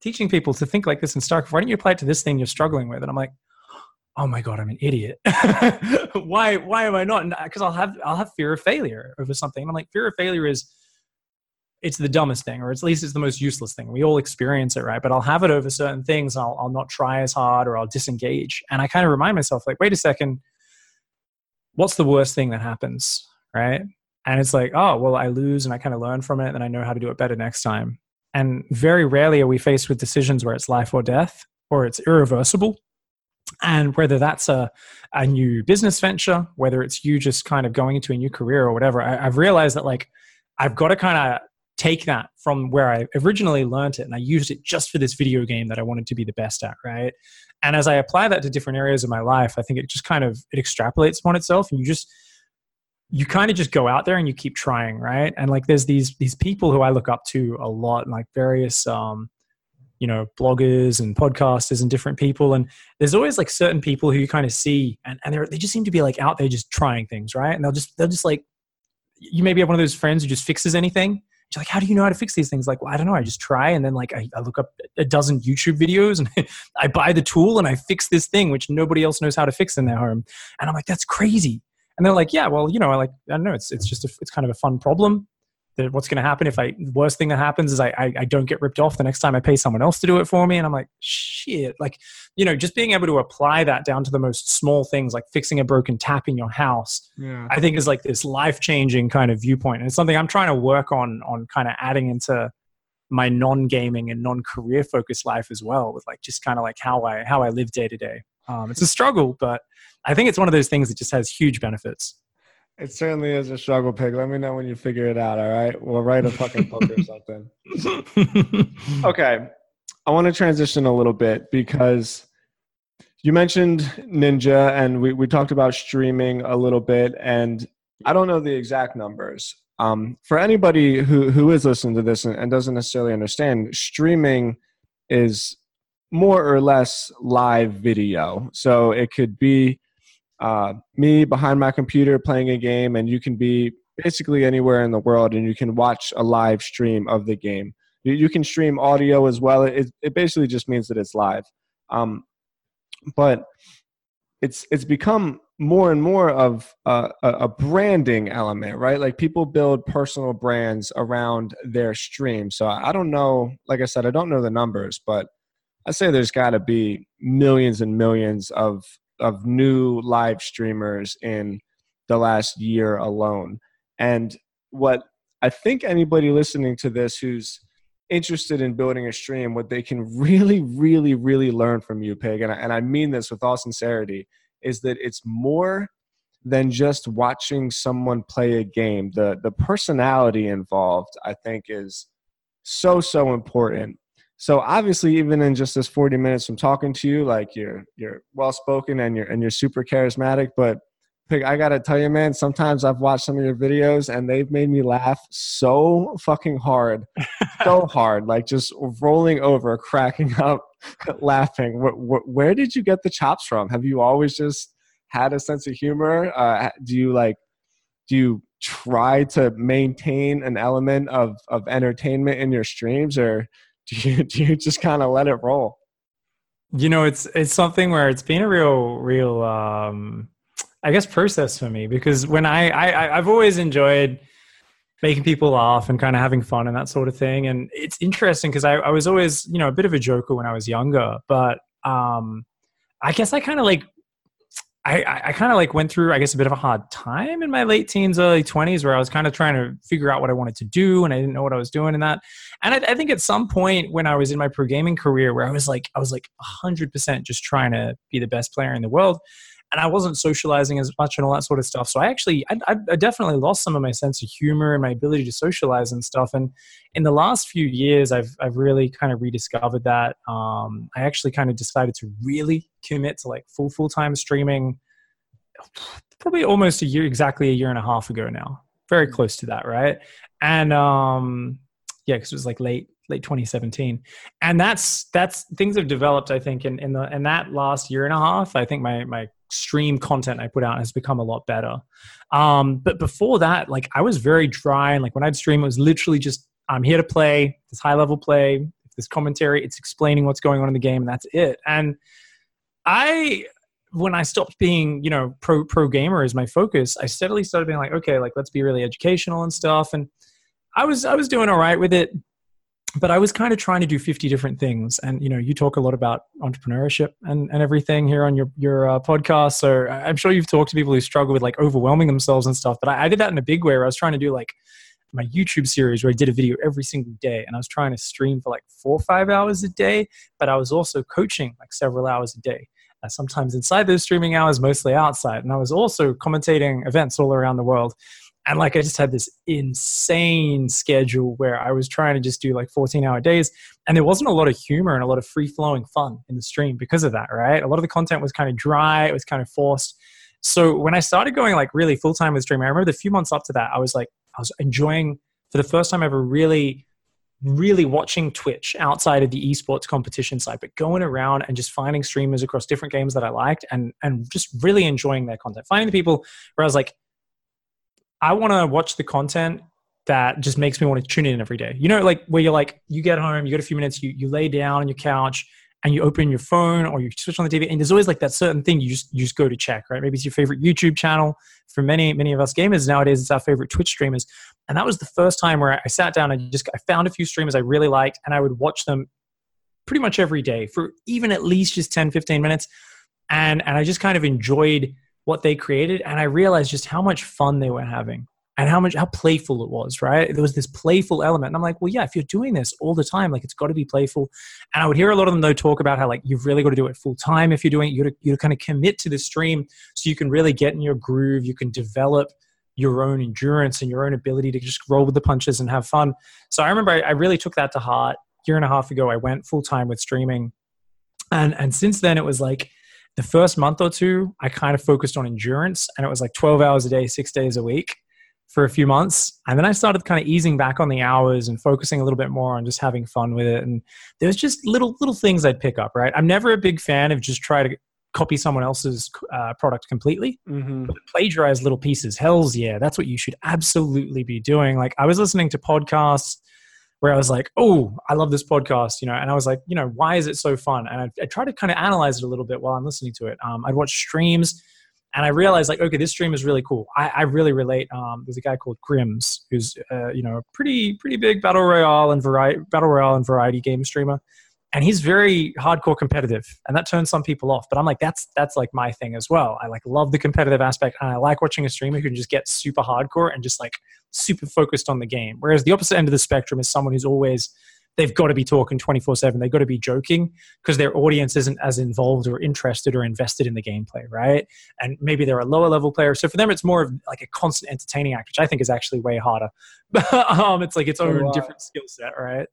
teaching people to think like this in Starcraft. Why don't you apply it to this thing you're struggling with? And I'm like, oh my god, I'm an idiot. why why am I not? Because I'll have I'll have fear of failure over something. And I'm like, fear of failure is it's the dumbest thing, or at least it's the most useless thing. We all experience it, right? But I'll have it over certain things. I'll I'll not try as hard, or I'll disengage. And I kind of remind myself, like, wait a second, what's the worst thing that happens, right? And it's like, oh well, I lose, and I kind of learn from it, and I know how to do it better next time. And very rarely are we faced with decisions where it's life or death or it's irreversible. And whether that's a, a new business venture, whether it's you just kind of going into a new career or whatever, I, I've realized that like I've got to kind of take that from where I originally learned it and I used it just for this video game that I wanted to be the best at, right? And as I apply that to different areas of my life, I think it just kind of it extrapolates upon itself and you just you kind of just go out there and you keep trying, right? And like there's these these people who I look up to a lot, like various um, you know, bloggers and podcasters and different people. And there's always like certain people who you kind of see and, and they they just seem to be like out there just trying things, right? And they'll just they'll just like you maybe have one of those friends who just fixes anything. You're like, how do you know how to fix these things? Like, well, I don't know. I just try. And then like, I, I look up a dozen YouTube videos and I buy the tool and I fix this thing, which nobody else knows how to fix in their home. And I'm like, that's crazy. And they're like, yeah, well, you know, I like, I don't know. It's, it's just, a, it's kind of a fun problem that what's going to happen if I, the worst thing that happens is I, I, I, don't get ripped off the next time I pay someone else to do it for me. And I'm like, shit, like, you know, just being able to apply that down to the most small things like fixing a broken tap in your house, yeah. I think is like this life changing kind of viewpoint. And it's something I'm trying to work on, on kind of adding into my non-gaming and non-career focused life as well with like just kind of like how I, how I live day to day. Um, it's a struggle, but I think it's one of those things that just has huge benefits. It certainly is a struggle, pig. Let me know when you figure it out. All right, we'll write a fucking book or something. okay, I want to transition a little bit because you mentioned Ninja, and we we talked about streaming a little bit, and I don't know the exact numbers. Um, for anybody who who is listening to this and, and doesn't necessarily understand, streaming is more or less live video. So it could be uh, me behind my computer playing a game, and you can be basically anywhere in the world and you can watch a live stream of the game. You, you can stream audio as well. It, it basically just means that it's live. Um, but it's it's become more and more of a, a, branding element, right? Like people build personal brands around their stream. So I don't know, like I said, I don't know the numbers, but I say there's got to be millions and millions of of new live streamers in the last year alone. And what I think anybody listening to this who's interested in building a stream, what they can really, really, really learn from you, Pig, and I, and I mean this with all sincerity, is that it's more than just watching someone play a game. The the personality involved, I think, is so so important so obviously, even in just this 40 minutes from talking to you, like you're you're well spoken and you're and you're super charismatic. But I gotta tell you, man, sometimes I've watched some of your videos and they've made me laugh so fucking hard, so hard, like just rolling over, cracking up, laughing. Where, where, did you get the chops from? Have you always just had a sense of humor? Uh, do you like? Do you try to maintain an element of of entertainment in your streams, or do you do you just kind of let it roll? You know, it's it's something where it's been a real real um I guess process for me because when I, I I've always enjoyed making people laugh and kind of having fun and that sort of thing. And it's interesting because I, I was always, you know, a bit of a joker when I was younger, but um I guess I kind of like I, I kind of like went through, I guess, a bit of a hard time in my late teens, early 20s, where I was kind of trying to figure out what I wanted to do and I didn't know what I was doing in that. And I, I think at some point when I was in my pro gaming career, where I was like, I was like 100% just trying to be the best player in the world, and I wasn't socializing as much and all that sort of stuff. So I actually, I, I, definitely lost some of my sense of humor and my ability to socialize and stuff. And in the last few years, I've I've really kind of rediscovered that. Um, I actually kind of decided to really commit to like full full time streaming, probably almost a year, exactly a year and a half ago now. Very mm. close to that, right? And um, yeah, because it was like late late 2017 and that's that's things have developed i think in in the in that last year and a half i think my my stream content I put out has become a lot better. Um, but before that, like I was very dry and like when I'd stream, it was literally just I'm here to play this high level play, this commentary, it's explaining what's going on in the game, and that's it. And I when I stopped being, you know, pro pro gamer as my focus, I steadily started being like, okay, like let's be really educational and stuff. And I was I was doing all right with it but I was kind of trying to do 50 different things. And, you know, you talk a lot about entrepreneurship and, and everything here on your, your uh, podcast. So I'm sure you've talked to people who struggle with like overwhelming themselves and stuff. But I, I did that in a big way where I was trying to do like my YouTube series where I did a video every single day. And I was trying to stream for like four or five hours a day. But I was also coaching like several hours a day. Uh, sometimes inside those streaming hours, mostly outside. And I was also commentating events all around the world and like I just had this insane schedule where I was trying to just do like 14 hour days and there wasn't a lot of humor and a lot of free flowing fun in the stream because of that, right? A lot of the content was kind of dry, it was kind of forced. So when I started going like really full time with streaming, I remember the few months up to that, I was like, I was enjoying for the first time ever really really watching Twitch outside of the esports competition side, but going around and just finding streamers across different games that I liked and and just really enjoying their content. Finding the people where I was like, I want to watch the content that just makes me want to tune in every day. You know, like where you're like, you get home, you get a few minutes, you you lay down on your couch and you open your phone or you switch on the TV, and there's always like that certain thing you just you just go to check, right? Maybe it's your favorite YouTube channel. For many many of us gamers nowadays, it's our favorite Twitch streamers. And that was the first time where I sat down and just I found a few streamers I really liked, and I would watch them pretty much every day for even at least just 10, 15 minutes. And and I just kind of enjoyed what they created, and I realized just how much fun they were having and how much how playful it was right? There was this playful element and i'm like well yeah if you're doing this all the time like it's got to be playful. And i would hear a lot of them though talk about how like you've really got to do it full time if you're doing it. You to, kind of commit to the stream so you can really get in your groove you can develop your own endurance and your own ability to just roll with the punches and have fun. So i remember i, I really took that to heart. A year and a half ago i went full time with streaming. And and since then it was like the first month or two i kind of focused on endurance and it was like 12 hours a day six days a week for a few months. And then i started kind of easing back on the hours and focusing a little bit more on just having fun with it. And there's just little little things i'd pick up right? I'm never a big fan of just try to copy someone else's uh, product completely. Mm-hmm. but plagiarize little pieces. Hells yeah that's what you should absolutely be doing. Like i was listening to podcasts where i was like oh i love this podcast you know and i was like you know why is it so fun and i, I try to kind of analyze it a little bit while i'm listening to it um, i'd watch streams and I realized like, okay, this stream is really cool. I, I really relate. Um, there's a guy called Grimmmz who's uh, you know a pretty pretty big battle royale and variety battle royale and variety game streamer, and he's very hardcore competitive, and that turns some people off. But I'm like, that's that's like my thing as well. I like love the competitive aspect, and I like watching a streamer who can just get super hardcore and just like super focused on the game. Whereas the opposite end of the spectrum is someone who's always they've got to be talking 24 7 they've got to be joking because their audience isn't as involved or interested or invested in the gameplay right and maybe they're a lower level player so for them it's more of like a constant entertaining act which i think is actually way harder um, it's like its own so different skill set right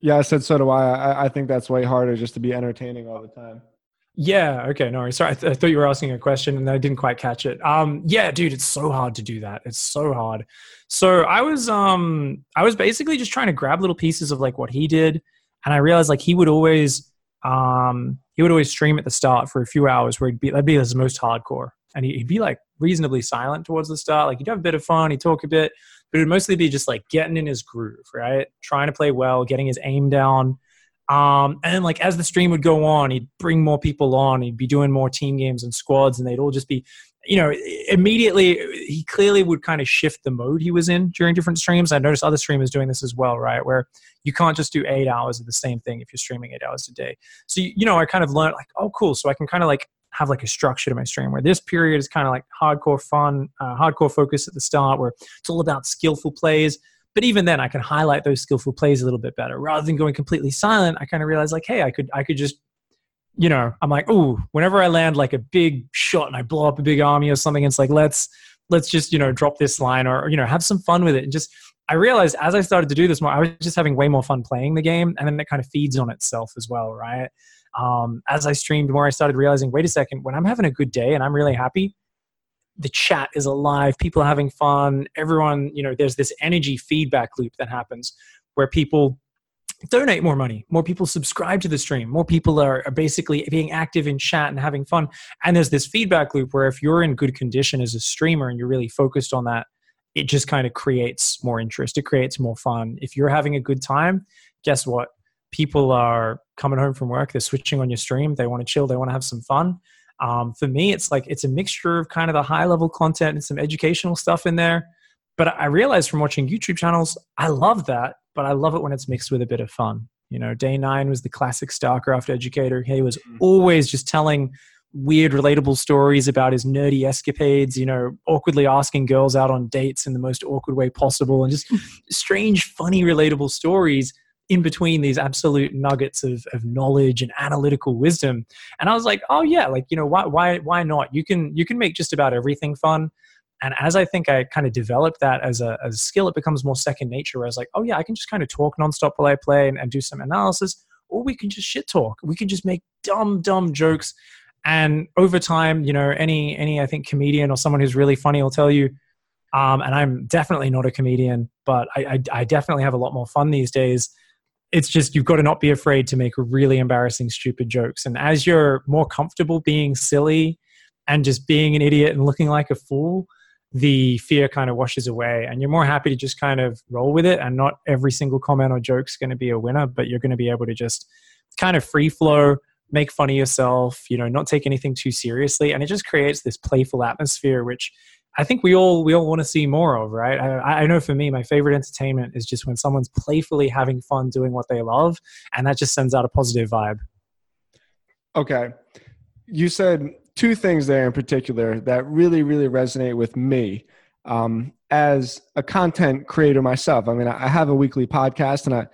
yeah i said so do I. I i think that's way harder just to be entertaining all the time yeah. Okay. No. Sorry. I, th- I, thought you were asking a question and I didn't quite catch it. Um. Yeah, dude. It's so hard to do that. It's so hard. So I was um I was basically just trying to grab little pieces of like what he did, and I realized like he would always um he would always stream at the start for a few hours where he'd be that'd be his most hardcore, and he'd be like reasonably silent towards the start. Like he'd have a bit of fun, he'd talk a bit, but it would mostly be just like getting in his groove, right? Trying to play well, getting his aim down um, and then, like as the stream would go on, he'd bring more people on. He'd be doing more team games and squads, and they'd all just be, you know, immediately. He clearly would kind of shift the mode he was in during different streams. I noticed other streamers doing this as well, right? Where you can't just do eight hours of the same thing if you're streaming eight hours a day. So you know, I kind of learned like, oh, cool. So I can kind of like have like a structure to my stream where this period is kind of like hardcore fun, uh, hardcore focus at the start, where it's all about skillful plays but even then, I can highlight those skillful plays a little bit better rather than going completely silent. I kind of realize like, hey, I could I could just you know, I'm like, oh, whenever I land like a big shot and I blow up a big army or something, it's like let's let's just you know drop this line or you know have some fun with it and just I realized as I started to do this more, I was just having way more fun playing the game, and then it kind of feeds on itself as well, right? Um, as I streamed more, I started realizing, wait a second, when I'm having a good day and I'm really happy, the chat is alive people are having fun everyone you know there's this energy feedback loop that happens where people donate more money more people subscribe to the stream more people are, are basically being active in chat and having fun. And there's this feedback loop where if you're in good condition as a streamer and you're really focused on that it just kind of creates more interest it creates more fun. If you're having a good time guess what? People are coming home from work they're switching on your stream they want to chill they want to have some fun um, for me, it's like it's a mixture of kind of the high level content and some educational stuff in there. But I realized from watching YouTube channels, I love that, but I love it when it's mixed with a bit of fun. You know, Day9 was the classic StarCraft educator. He was mm-hmm. always just telling weird, relatable stories about his nerdy escapades, you know, awkwardly asking girls out on dates in the most awkward way possible, and just strange, funny, relatable stories in between these absolute nuggets of, of knowledge and analytical wisdom. And i was like oh yeah like you know why why why not? You can you can make just about everything fun. And as i think i kind of developed that as a, as a skill it becomes more second nature where i was like oh yeah i can just kind of talk nonstop while i play and, and do some analysis or we can just shit talk. We can just make dumb dumb jokes. And over time, you know, any any I think comedian or someone who's really funny will tell you, um, and I'm definitely not a comedian, but I, I, I definitely have a lot more fun these days. It's just you've got to not be afraid to make really embarrassing, stupid jokes. And as you're more comfortable being silly and just being an idiot and looking like a fool, the fear kind of washes away and you're more happy to just kind of roll with it and not every single comment or joke's going to be a winner but you're going to be able to just kind of free flow make fun of yourself you know not take anything too seriously and it just creates this playful atmosphere which i think we all we all want to see more of right? I, I know for me my favorite entertainment is just when someone's playfully having fun doing what they love and that just sends out a positive vibe. Okay. You said two things there in particular that really, really resonate with me um, as a content creator myself. I mean, I have a weekly podcast, and I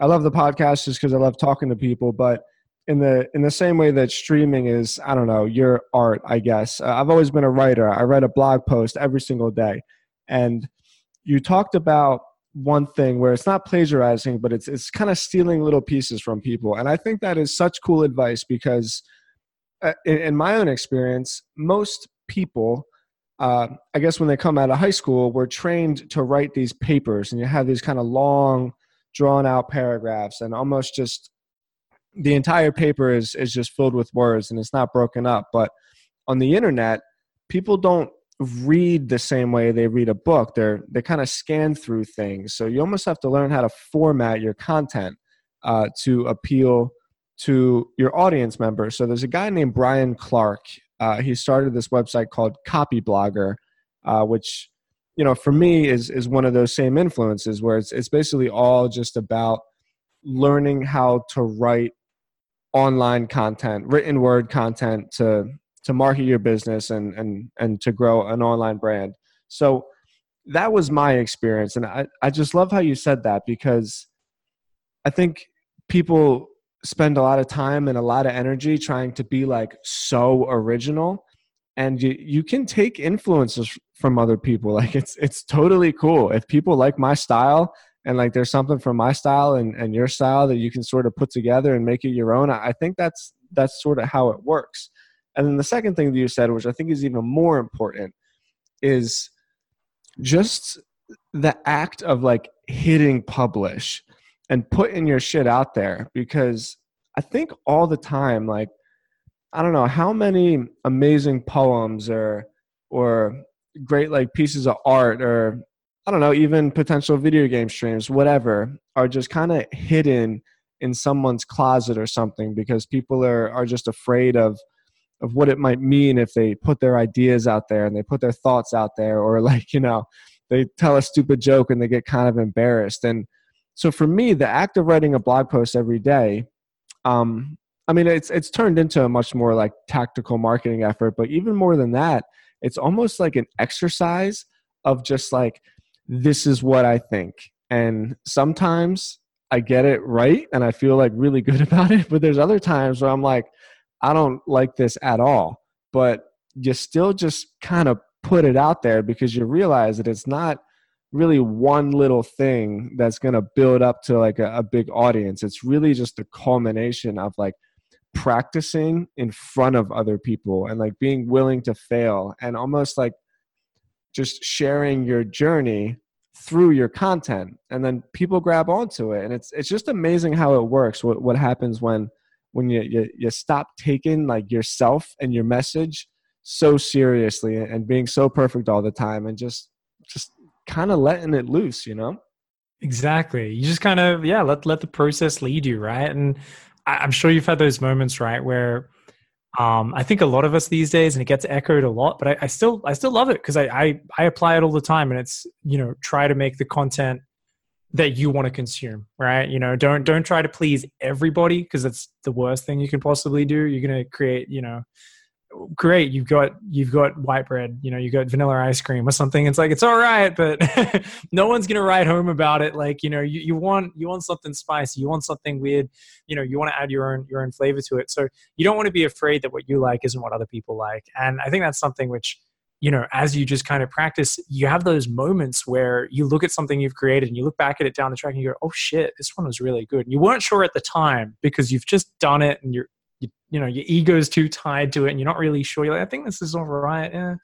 I love the podcast just because I love talking to people, but in the in the same way that streaming is i don't know your art i guess. Uh, i've always been a writer. I write a blog post every single day. And you talked about one thing where it's not plagiarizing but it's it's kind of stealing little pieces from people. And i think that is such cool advice because uh, in, in, my own experience, most people, uh, I guess, when they come out of high school, were trained to write these papers, and you have these kind of long, drawn out paragraphs, and almost just the entire paper is is just filled with words, and it's not broken up. But on the internet, people don't read the same way they read a book. They're they kind of scan through things, so you almost have to learn how to format your content uh, to appeal to your audience members. So there's a guy named Brian Clark. Uh, he started this website called Copyblogger, uh, which you know for me is is one of those same influences where it's it's basically all just about learning how to write online content, written word content to to market your business and and and to grow an online brand. So that was my experience and I, I just love how you said that because I think people spend a lot of time and a lot of energy trying to be like so original and you, you can take influences from other people like it's it's totally cool if people like my style and like there's something from my style and, and your style that you can sort of put together and make it your own i think that's that's sort of how it works. And then the second thing that you said which i think is even more important is just the act of like hitting publish and putting your shit out there because I think all the time, like, I don't know how many amazing poems or or great like pieces of art or I don't know, even potential video game streams, whatever, are just kind of hidden in someone's closet or something because people are are just afraid of of what it might mean if they put their ideas out there and they put their thoughts out there or like, you know, they tell a stupid joke and they get kind of embarrassed. And so for me, the act of writing a blog post every day, um, I mean, it's it's turned into a much more like tactical marketing effort, but even more than that, it's almost like an exercise of just like this is what I think. And sometimes I get it right and I feel like really good about it, but there's other times where I'm like I don't like this at all. But you still just kind of put it out there because you realize that it's not really one little thing that's going to build up to like a, a, big audience it's really just the culmination of like practicing in front of other people and like being willing to fail and almost like just sharing your journey through your content and then people grab onto it and it's it's just amazing how it works what what happens when when you you, you stop taking like yourself and your message so seriously and being so perfect all the time and just just kind of letting it loose, you know? Exactly. You just kind of, yeah, let, let the process lead you, right? And I, I'm sure you've had those moments, right, where um, I think a lot of us these days, and it gets echoed a lot, but I, I still, I still love it because I, I, I apply it all the time, and it's you know try to make the content that you want to consume, right? You know, don't don't try to please everybody because that's the worst thing you can possibly do. You're gonna create, you know, great you've got you've got white bread you know you got vanilla ice cream or something. It's like it's all right but no one's gonna write home about it. Like you know you, you want you want something spicy you want something weird you know you want to add your own your own flavor to it. So you don't want to be afraid that what you like isn't what other people like. And i think that's something which you know as you just kind of practice you have those moments where you look at something you've created and you look back at it down the track and you go oh shit this one was really good. And you weren't sure at the time because you've just done it and you're you, you know your ego's too tied to it and you're not really sure you're like i think this is all right yeah.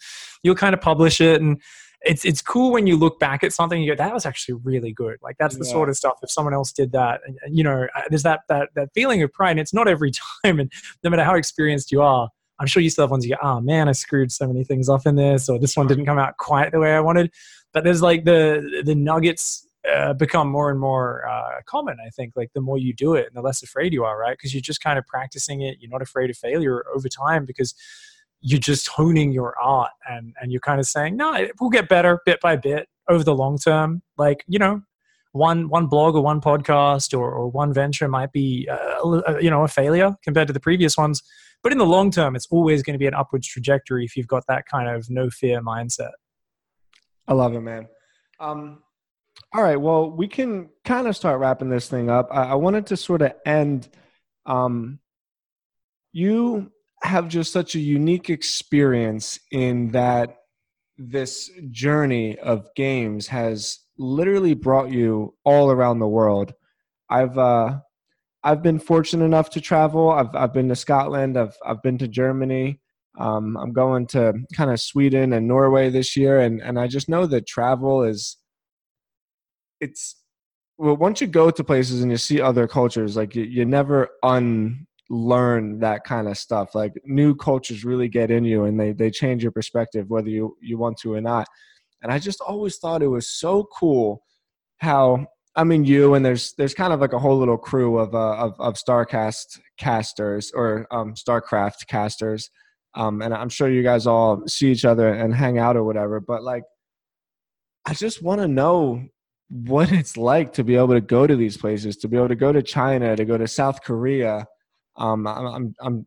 you'll kind of publish it and it's it's cool when you look back at something and you go that was actually really good like that's the yeah. sort of stuff if someone else did that and, you know uh, there's that that that feeling of pride and it's not every time and no matter how experienced you are i'm sure you still have ones you go oh man i screwed so many things off in this or this one didn't come out quite the way i wanted but there's like the the nuggets uh, become more and more uh, common. I think like the more you do it, and the less afraid you are, right? Because you're just kind of practicing it. You're not afraid of failure over time because you're just honing your art, and and you're kind of saying, no, it will get better bit by bit over the long term. Like you know, one one blog or one podcast or, or one venture might be uh, you know a failure compared to the previous ones, but in the long term, it's always going to be an upwards trajectory if you've got that kind of no fear mindset. I love it, man. Um, all right. Well, we can kind of start wrapping this thing up. I, I wanted to sort of end. Um, you have just such a unique experience in that this journey of games has literally brought you all around the world. I've uh, I've been fortunate enough to travel. I've I've been to Scotland. I've I've been to Germany. Um, I'm going to kind of Sweden and Norway this year, and and I just know that travel is it's well once you go to places and you see other cultures like you, you never unlearn that kind of stuff. Like new cultures really get in you and they they change your perspective whether you you want to or not. And i just always thought it was so cool how i mean you and there's there's kind of like a whole little crew of uh, of, of starcast casters or um, starcraft casters. Um, and i'm sure you guys all see each other and hang out or whatever but like i just want to know what it's like to be able to go to these places, to be able to go to China, to go to South Korea. Um, I'm, I'm,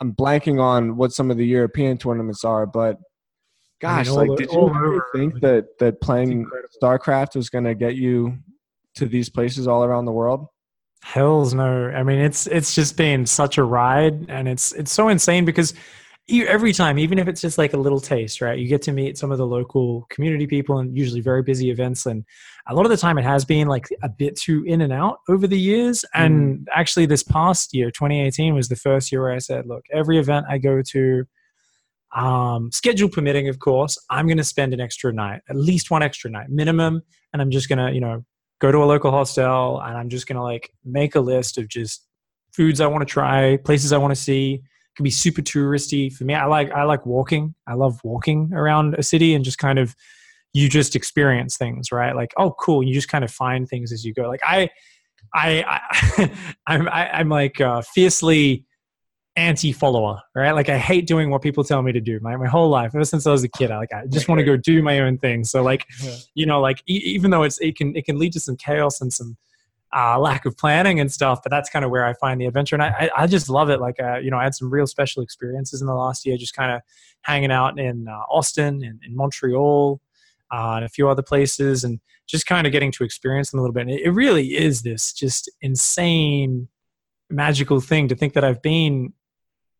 I'm blanking on what some of the European tournaments are, but gosh, I mean, like, the, did you really think that that playing StarCraft was going to get you to these places all around the world? Hell's no. I mean, it's it's just been such a ride, and it's it's so insane because every time, even if it's just like a little taste, right? You get to meet some of the local community people and usually very busy events. And a lot of the time it has been like a bit too in and out over the years. And mm. actually, this past year, 2018, was the first year where I said, look, every event I go to, um, schedule permitting, of course, I'm going to spend an extra night, at least one extra night minimum. And I'm just going to, you know, go to a local hostel and I'm just going to like make a list of just foods I want to try, places I want to see can be super touristy. For me, I like I like walking. I love walking around a city and just kind of you just experience things, right? Like, oh, cool. You just kind of find things as you go. Like I, I, I I'm I, am i am like uh, fiercely anti-follower, right? Like I hate doing what people tell me to do. My my whole life, ever since I was a kid, I like I just want to go do my own thing. So like, yeah. you know, like e- even though it's it can it can lead to some chaos and some uh, lack of planning and stuff. But that's kind of where I find the adventure, and I, I just love it. Like uh, you know, I had some real special experiences in the last year, just kind of hanging out in uh, Austin and in Montreal uh, and a few other places, and just kind of getting to experience them a little bit. And it, it really is this just insane, magical thing to think that I've been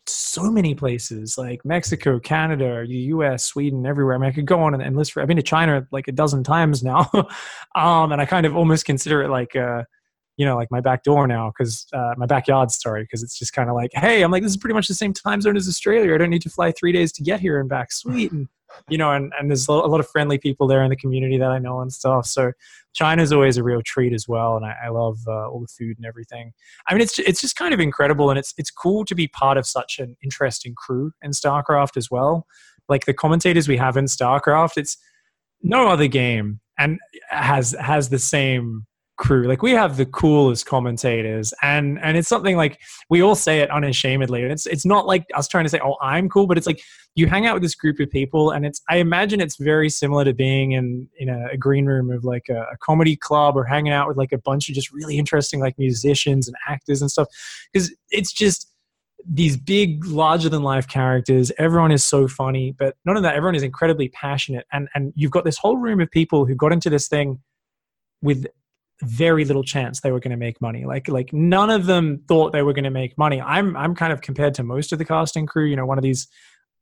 so many places like Mexico, Canada, the US, Sweden, everywhere. I mean, I could go on and, and list for, I've been to China like a dozen times now. um, and I kind of almost consider it like, uh, you know, like my back door now because uh, my backyard, sorry, because it's just kind of like, hey, I'm like, this is pretty much the same time zone as Australia. I don't need to fly three days to get here and back. Sweet. And, you know, and, and there's a lot of friendly people there in the community that I know and stuff. So China's always a real treat as well. And I, I love uh, all the food and everything. I mean, it's, it's just kind of incredible. And it's, it's cool to be part of such an interesting crew in StarCraft as well. Like the commentators we have in StarCraft, it's no other game and has has the same crew. Like we have the coolest commentators, and and it's something like we all say it unashamedly. And it's it's not like us trying to say, "Oh, I'm cool," but it's like you hang out with this group of people, and it's I imagine it's very similar to being in in a, a green room of like a, a, comedy club or hanging out with like a bunch of just really interesting like musicians and actors and stuff, because it's just these big larger than life characters everyone is so funny but none of that everyone is incredibly passionate and and you've got this whole room of people who got into this thing with very little chance they were going to make money. Like like none of them thought they were going to make money. I'm I'm kind of compared to most of the casting crew, you know, one of these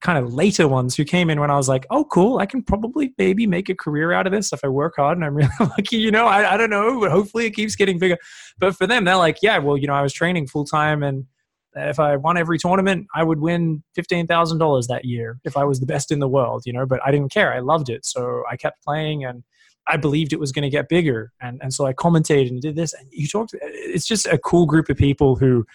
kind of later ones who came in when I was like, oh, cool, I can probably maybe make a career out of this if I work hard and I'm really lucky. You know, I, I don't know, but hopefully it keeps getting bigger. But for them, they're like, yeah, well, you know, I was training full time and If I won every tournament, I would win fifteen thousand dollars that year if I was the best in the world, you know. But I didn't care. I loved it, so I kept playing, and I believed it was going to get bigger, and and so I commentated and did this. And you talked. It's just a cool group of people who,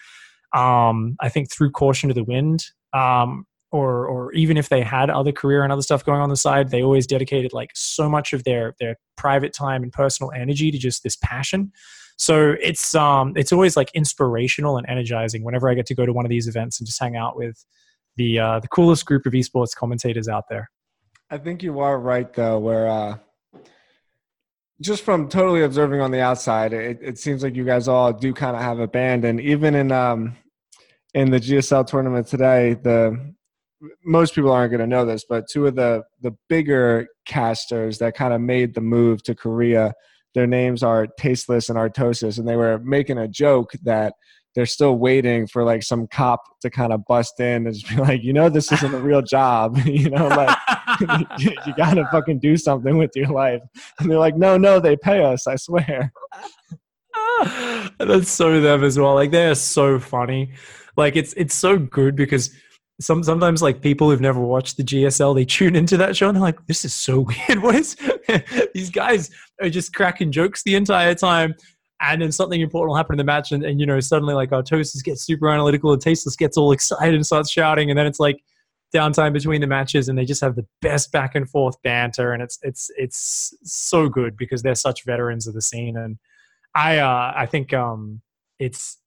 um, I think, threw caution to the wind. Um, or or even if they had other career and other stuff going on the side, they always dedicated like so much of their their private time and personal energy to just this passion. So it's um it's always like inspirational and energizing whenever I get to go to one of these events and just hang out with the uh, the coolest group of esports commentators out there. I think you are right though, where uh, just from totally observing on the outside, it, it seems like you guys all do kind of have a band, and even in um in the GSL tournament today, the most people aren't going to know this, but two of the the bigger casters that kind of made the move to Korea, their names are Tasteless and Artosis, and they were making a joke that they're still waiting for like some cop to kind of bust in and just be like, you know, this isn't a real job, you know, like you, gotta fucking do something with your life. And they're like, no, no, they pay us, I swear. That's so them as well. Like they're so funny. Like it's it's so good because some sometimes like people who've never watched the GSL, they tune into that show and they're like, "This is so weird. What is these guys are just cracking jokes the entire time?" And then something important will happen in the match, and, and you know suddenly like Artosis get super analytical, and Tasteless gets all excited and starts shouting, and then it's like downtime between the matches, and they just have the best back and forth banter, and it's it's it's so good because they're such veterans of the scene, and I uh, I think um, it's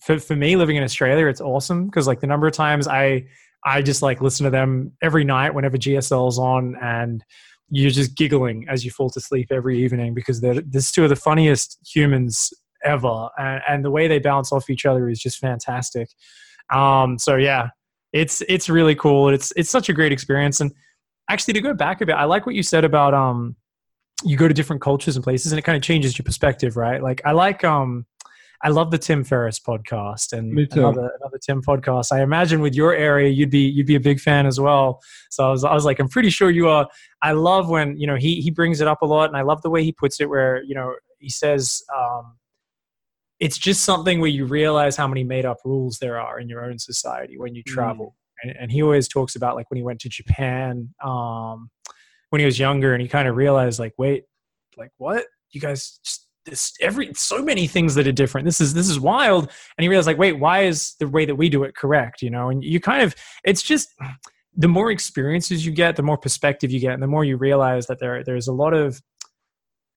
for, for me living in Australia, it's awesome because like the number of times I I just like listen to them every night whenever GSL's on, and you're just giggling as you fall to sleep every evening because they're there's two of the funniest humans ever, and, and the way they bounce off each other is just fantastic. Um, so yeah, it's it's really cool. It's it's such a great experience, and actually to go back a bit, I like what you said about um you go to different cultures and places, and it kind of changes your perspective, right? Like I like um I love the Tim Ferriss podcast and another, another Tim podcast. I imagine with your area, you'd be you'd be a big fan as well. So I was I was like, I'm pretty sure you are. I love when you know he he brings it up a lot, and I love the way he puts it, where you know he says. Um, it's just something where you realize how many made up rules there are in your own society when you mm. travel. Mm. And, and, he always talks about like when he went to Japan um, when he was younger and he kind of realized like, wait, like what? You guys just this every so many things that are different this is this is wild and he realized like wait why is the way that we do it correct you know and you kind of it's just the more experiences you get the more perspective you get and the more you realize that there there's a lot of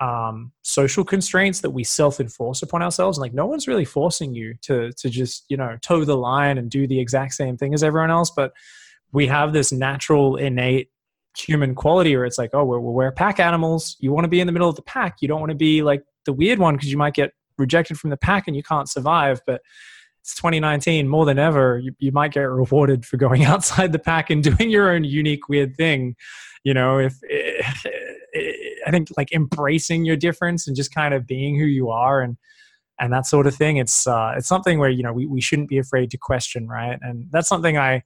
um, social constraints that we self-enforce upon ourselves like no one's really forcing you to to just you know toe the line and do the exact same thing as everyone else but we have this natural innate human quality where it's like oh we're, we're pack animals you want to be in the middle of the pack you don't want to be like the weird one because you might get rejected from the pack and you can't survive. But it's 2019 more than ever. You, you might get rewarded for going outside the pack and doing your own unique weird thing. You know, if it, I think like embracing your difference and just kind of being who you are and and that sort of thing. It's uh, it's something where you know we, we shouldn't be afraid to question, right? And that's something I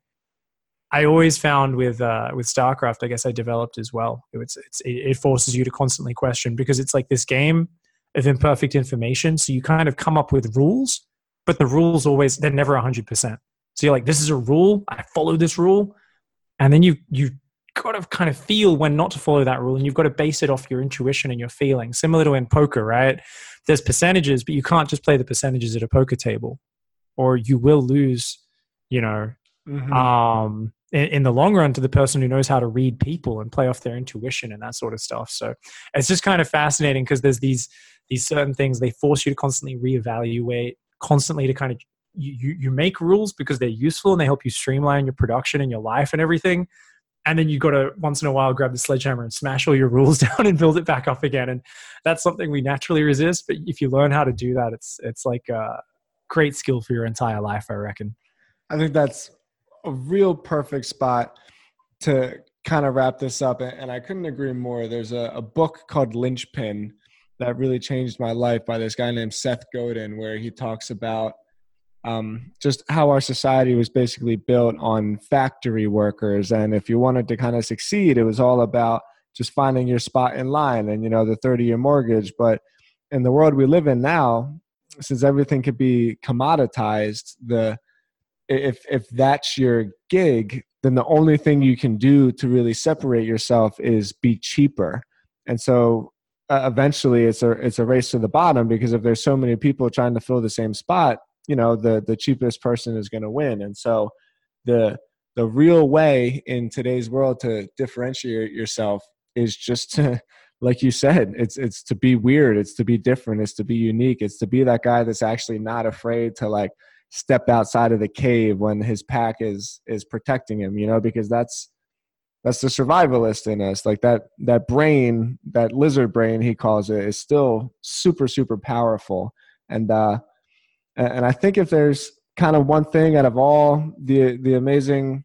I always found with uh, with StarCraft. I guess I developed as well. It's, it's it forces you to constantly question because it's like this game of imperfect information. So you kind of come up with rules, but the rules always they're never 100%. So you're like, this is a rule. I follow this rule, and then you you got to kind of feel when not to follow that rule, and you've got to base it off your intuition and your feeling. Similar to in poker, right? There's percentages, but you can't just play the percentages at a poker table, or you will lose. You know, mm-hmm. um, in, in, the long run to the person who knows how to read people and play off their intuition and that sort of stuff. So it's just kind of fascinating because there's these these certain things they force you to constantly reevaluate constantly to kind of you, you make rules because they're useful and they help you streamline your production and your life and everything and then you've got to once in a while grab the sledgehammer and smash all your rules down and build it back up again. And that's something we naturally resist but if you learn how to do that it's it's like a great skill for your entire life i reckon. I think that's a real perfect spot to kind of wrap this up and i couldn't agree more. There's a, a book called linchpin that really changed my life by this guy named Seth Godin, where he talks about um, just how our society was basically built on factory workers. And if you wanted to kind of succeed, it was all about just finding your spot in line and, you know, the 30 year mortgage. But in the world we live in now, since everything could be commoditized, the if if that's your gig, then the only thing you can do to really separate yourself is be cheaper. And so uh, eventually it's a it's a race to the bottom because if there's so many people trying to fill the same spot, you know, the the cheapest person is going to win. And so the the real way in today's world to differentiate yourself is just to like you said it's it's to be weird it's to be different it's to be unique it's to be that guy that's actually not afraid to like step outside of the cave when his pack is is protecting him you know because that's that's the survivalist in us like that that brain that lizard brain he calls it is still super super powerful and uh and i think if there's kind of one thing out of all the the amazing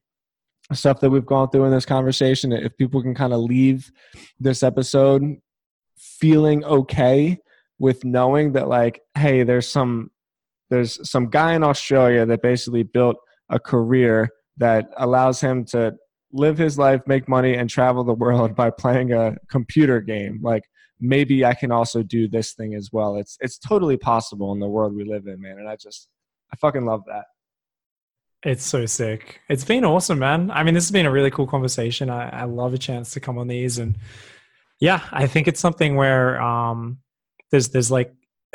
stuff that we've gone through in this conversation if people can kind of leave this episode feeling okay with knowing that like hey there's some there's some guy in australia that basically built a career that allows him to live his life make money and travel the world by playing a computer game. Like maybe i can also do this thing as well it's it's totally possible in the world we live in man and i just i fucking love that it's so sick. It's been awesome, man. I mean, this has been a really cool conversation. I, I love a chance to come on these, and yeah, I think it's something where um, there's there's like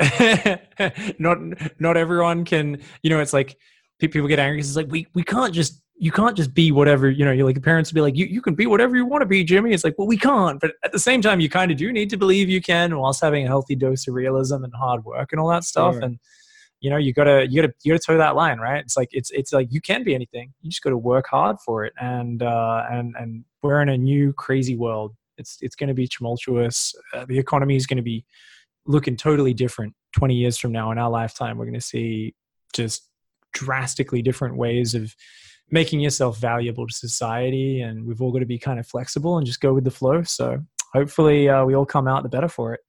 not not everyone can. You know, it's like people get angry. Because it's like we we can't just you can't just be whatever you know. You're like the parents would be like you you can be whatever you want to be, Jimmy. It's like well we can't, but at the same time you kind of do need to believe you can, whilst having a healthy dose of realism and hard work and all that stuff. Sure. And you know you gotta you gotta you gotta toe that line right it's like it's it's like you can be anything you just gotta work hard for it and uh and and we're in a new crazy world it's it's going to be tumultuous uh, the economy is going to be looking totally different 20 years from now in our lifetime we're going to see just drastically different ways of making yourself valuable to society and we've all got to be kind of flexible and just go with the flow so hopefully uh, we all come out the better for it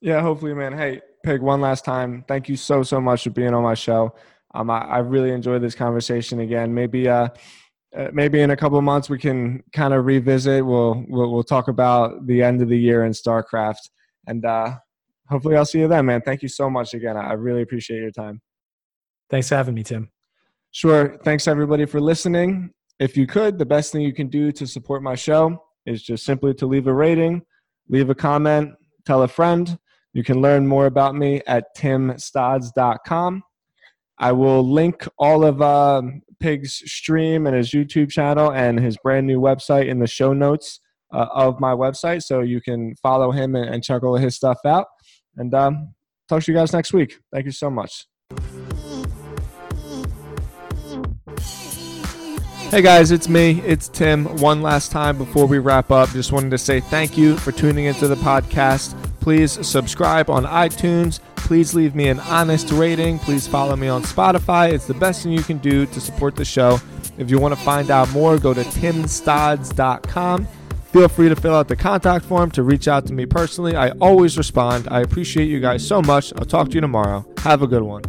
yeah hopefully man hey Pig, one last time, thank you so so much for being on my show. Um, I, I really enjoyed this conversation again. Maybe uh, uh maybe in a couple of months we can kind of revisit. We'll, we'll we'll talk about the end of the year in StarCraft, and uh, hopefully I'll see you then, man. Thank you so much again. I really appreciate your time. Thanks for having me, Tim. Sure. Thanks everybody for listening. If you could, the best thing you can do to support my show is just simply to leave a rating, leave a comment, tell a friend you can learn more about me at timstods.com. I will link all of uh, Pig's stream and his YouTube channel and his brand new website in the show notes uh, of my website, so you can follow him and, check all his stuff out. And um, talk to you guys next week. Thank you so much. Hey guys, it's me. It's Tim. One last time before we wrap up, just wanted to say thank you for tuning into the podcast. Please subscribe on iTunes. Please leave me an honest rating. Please follow me on Spotify. It's the best thing you can do to support the show. If you want to find out more, go to timstods.com. Feel free to fill out the contact form to reach out to me personally. I always respond. I appreciate you guys so much. I'll talk to you tomorrow. Have a good one.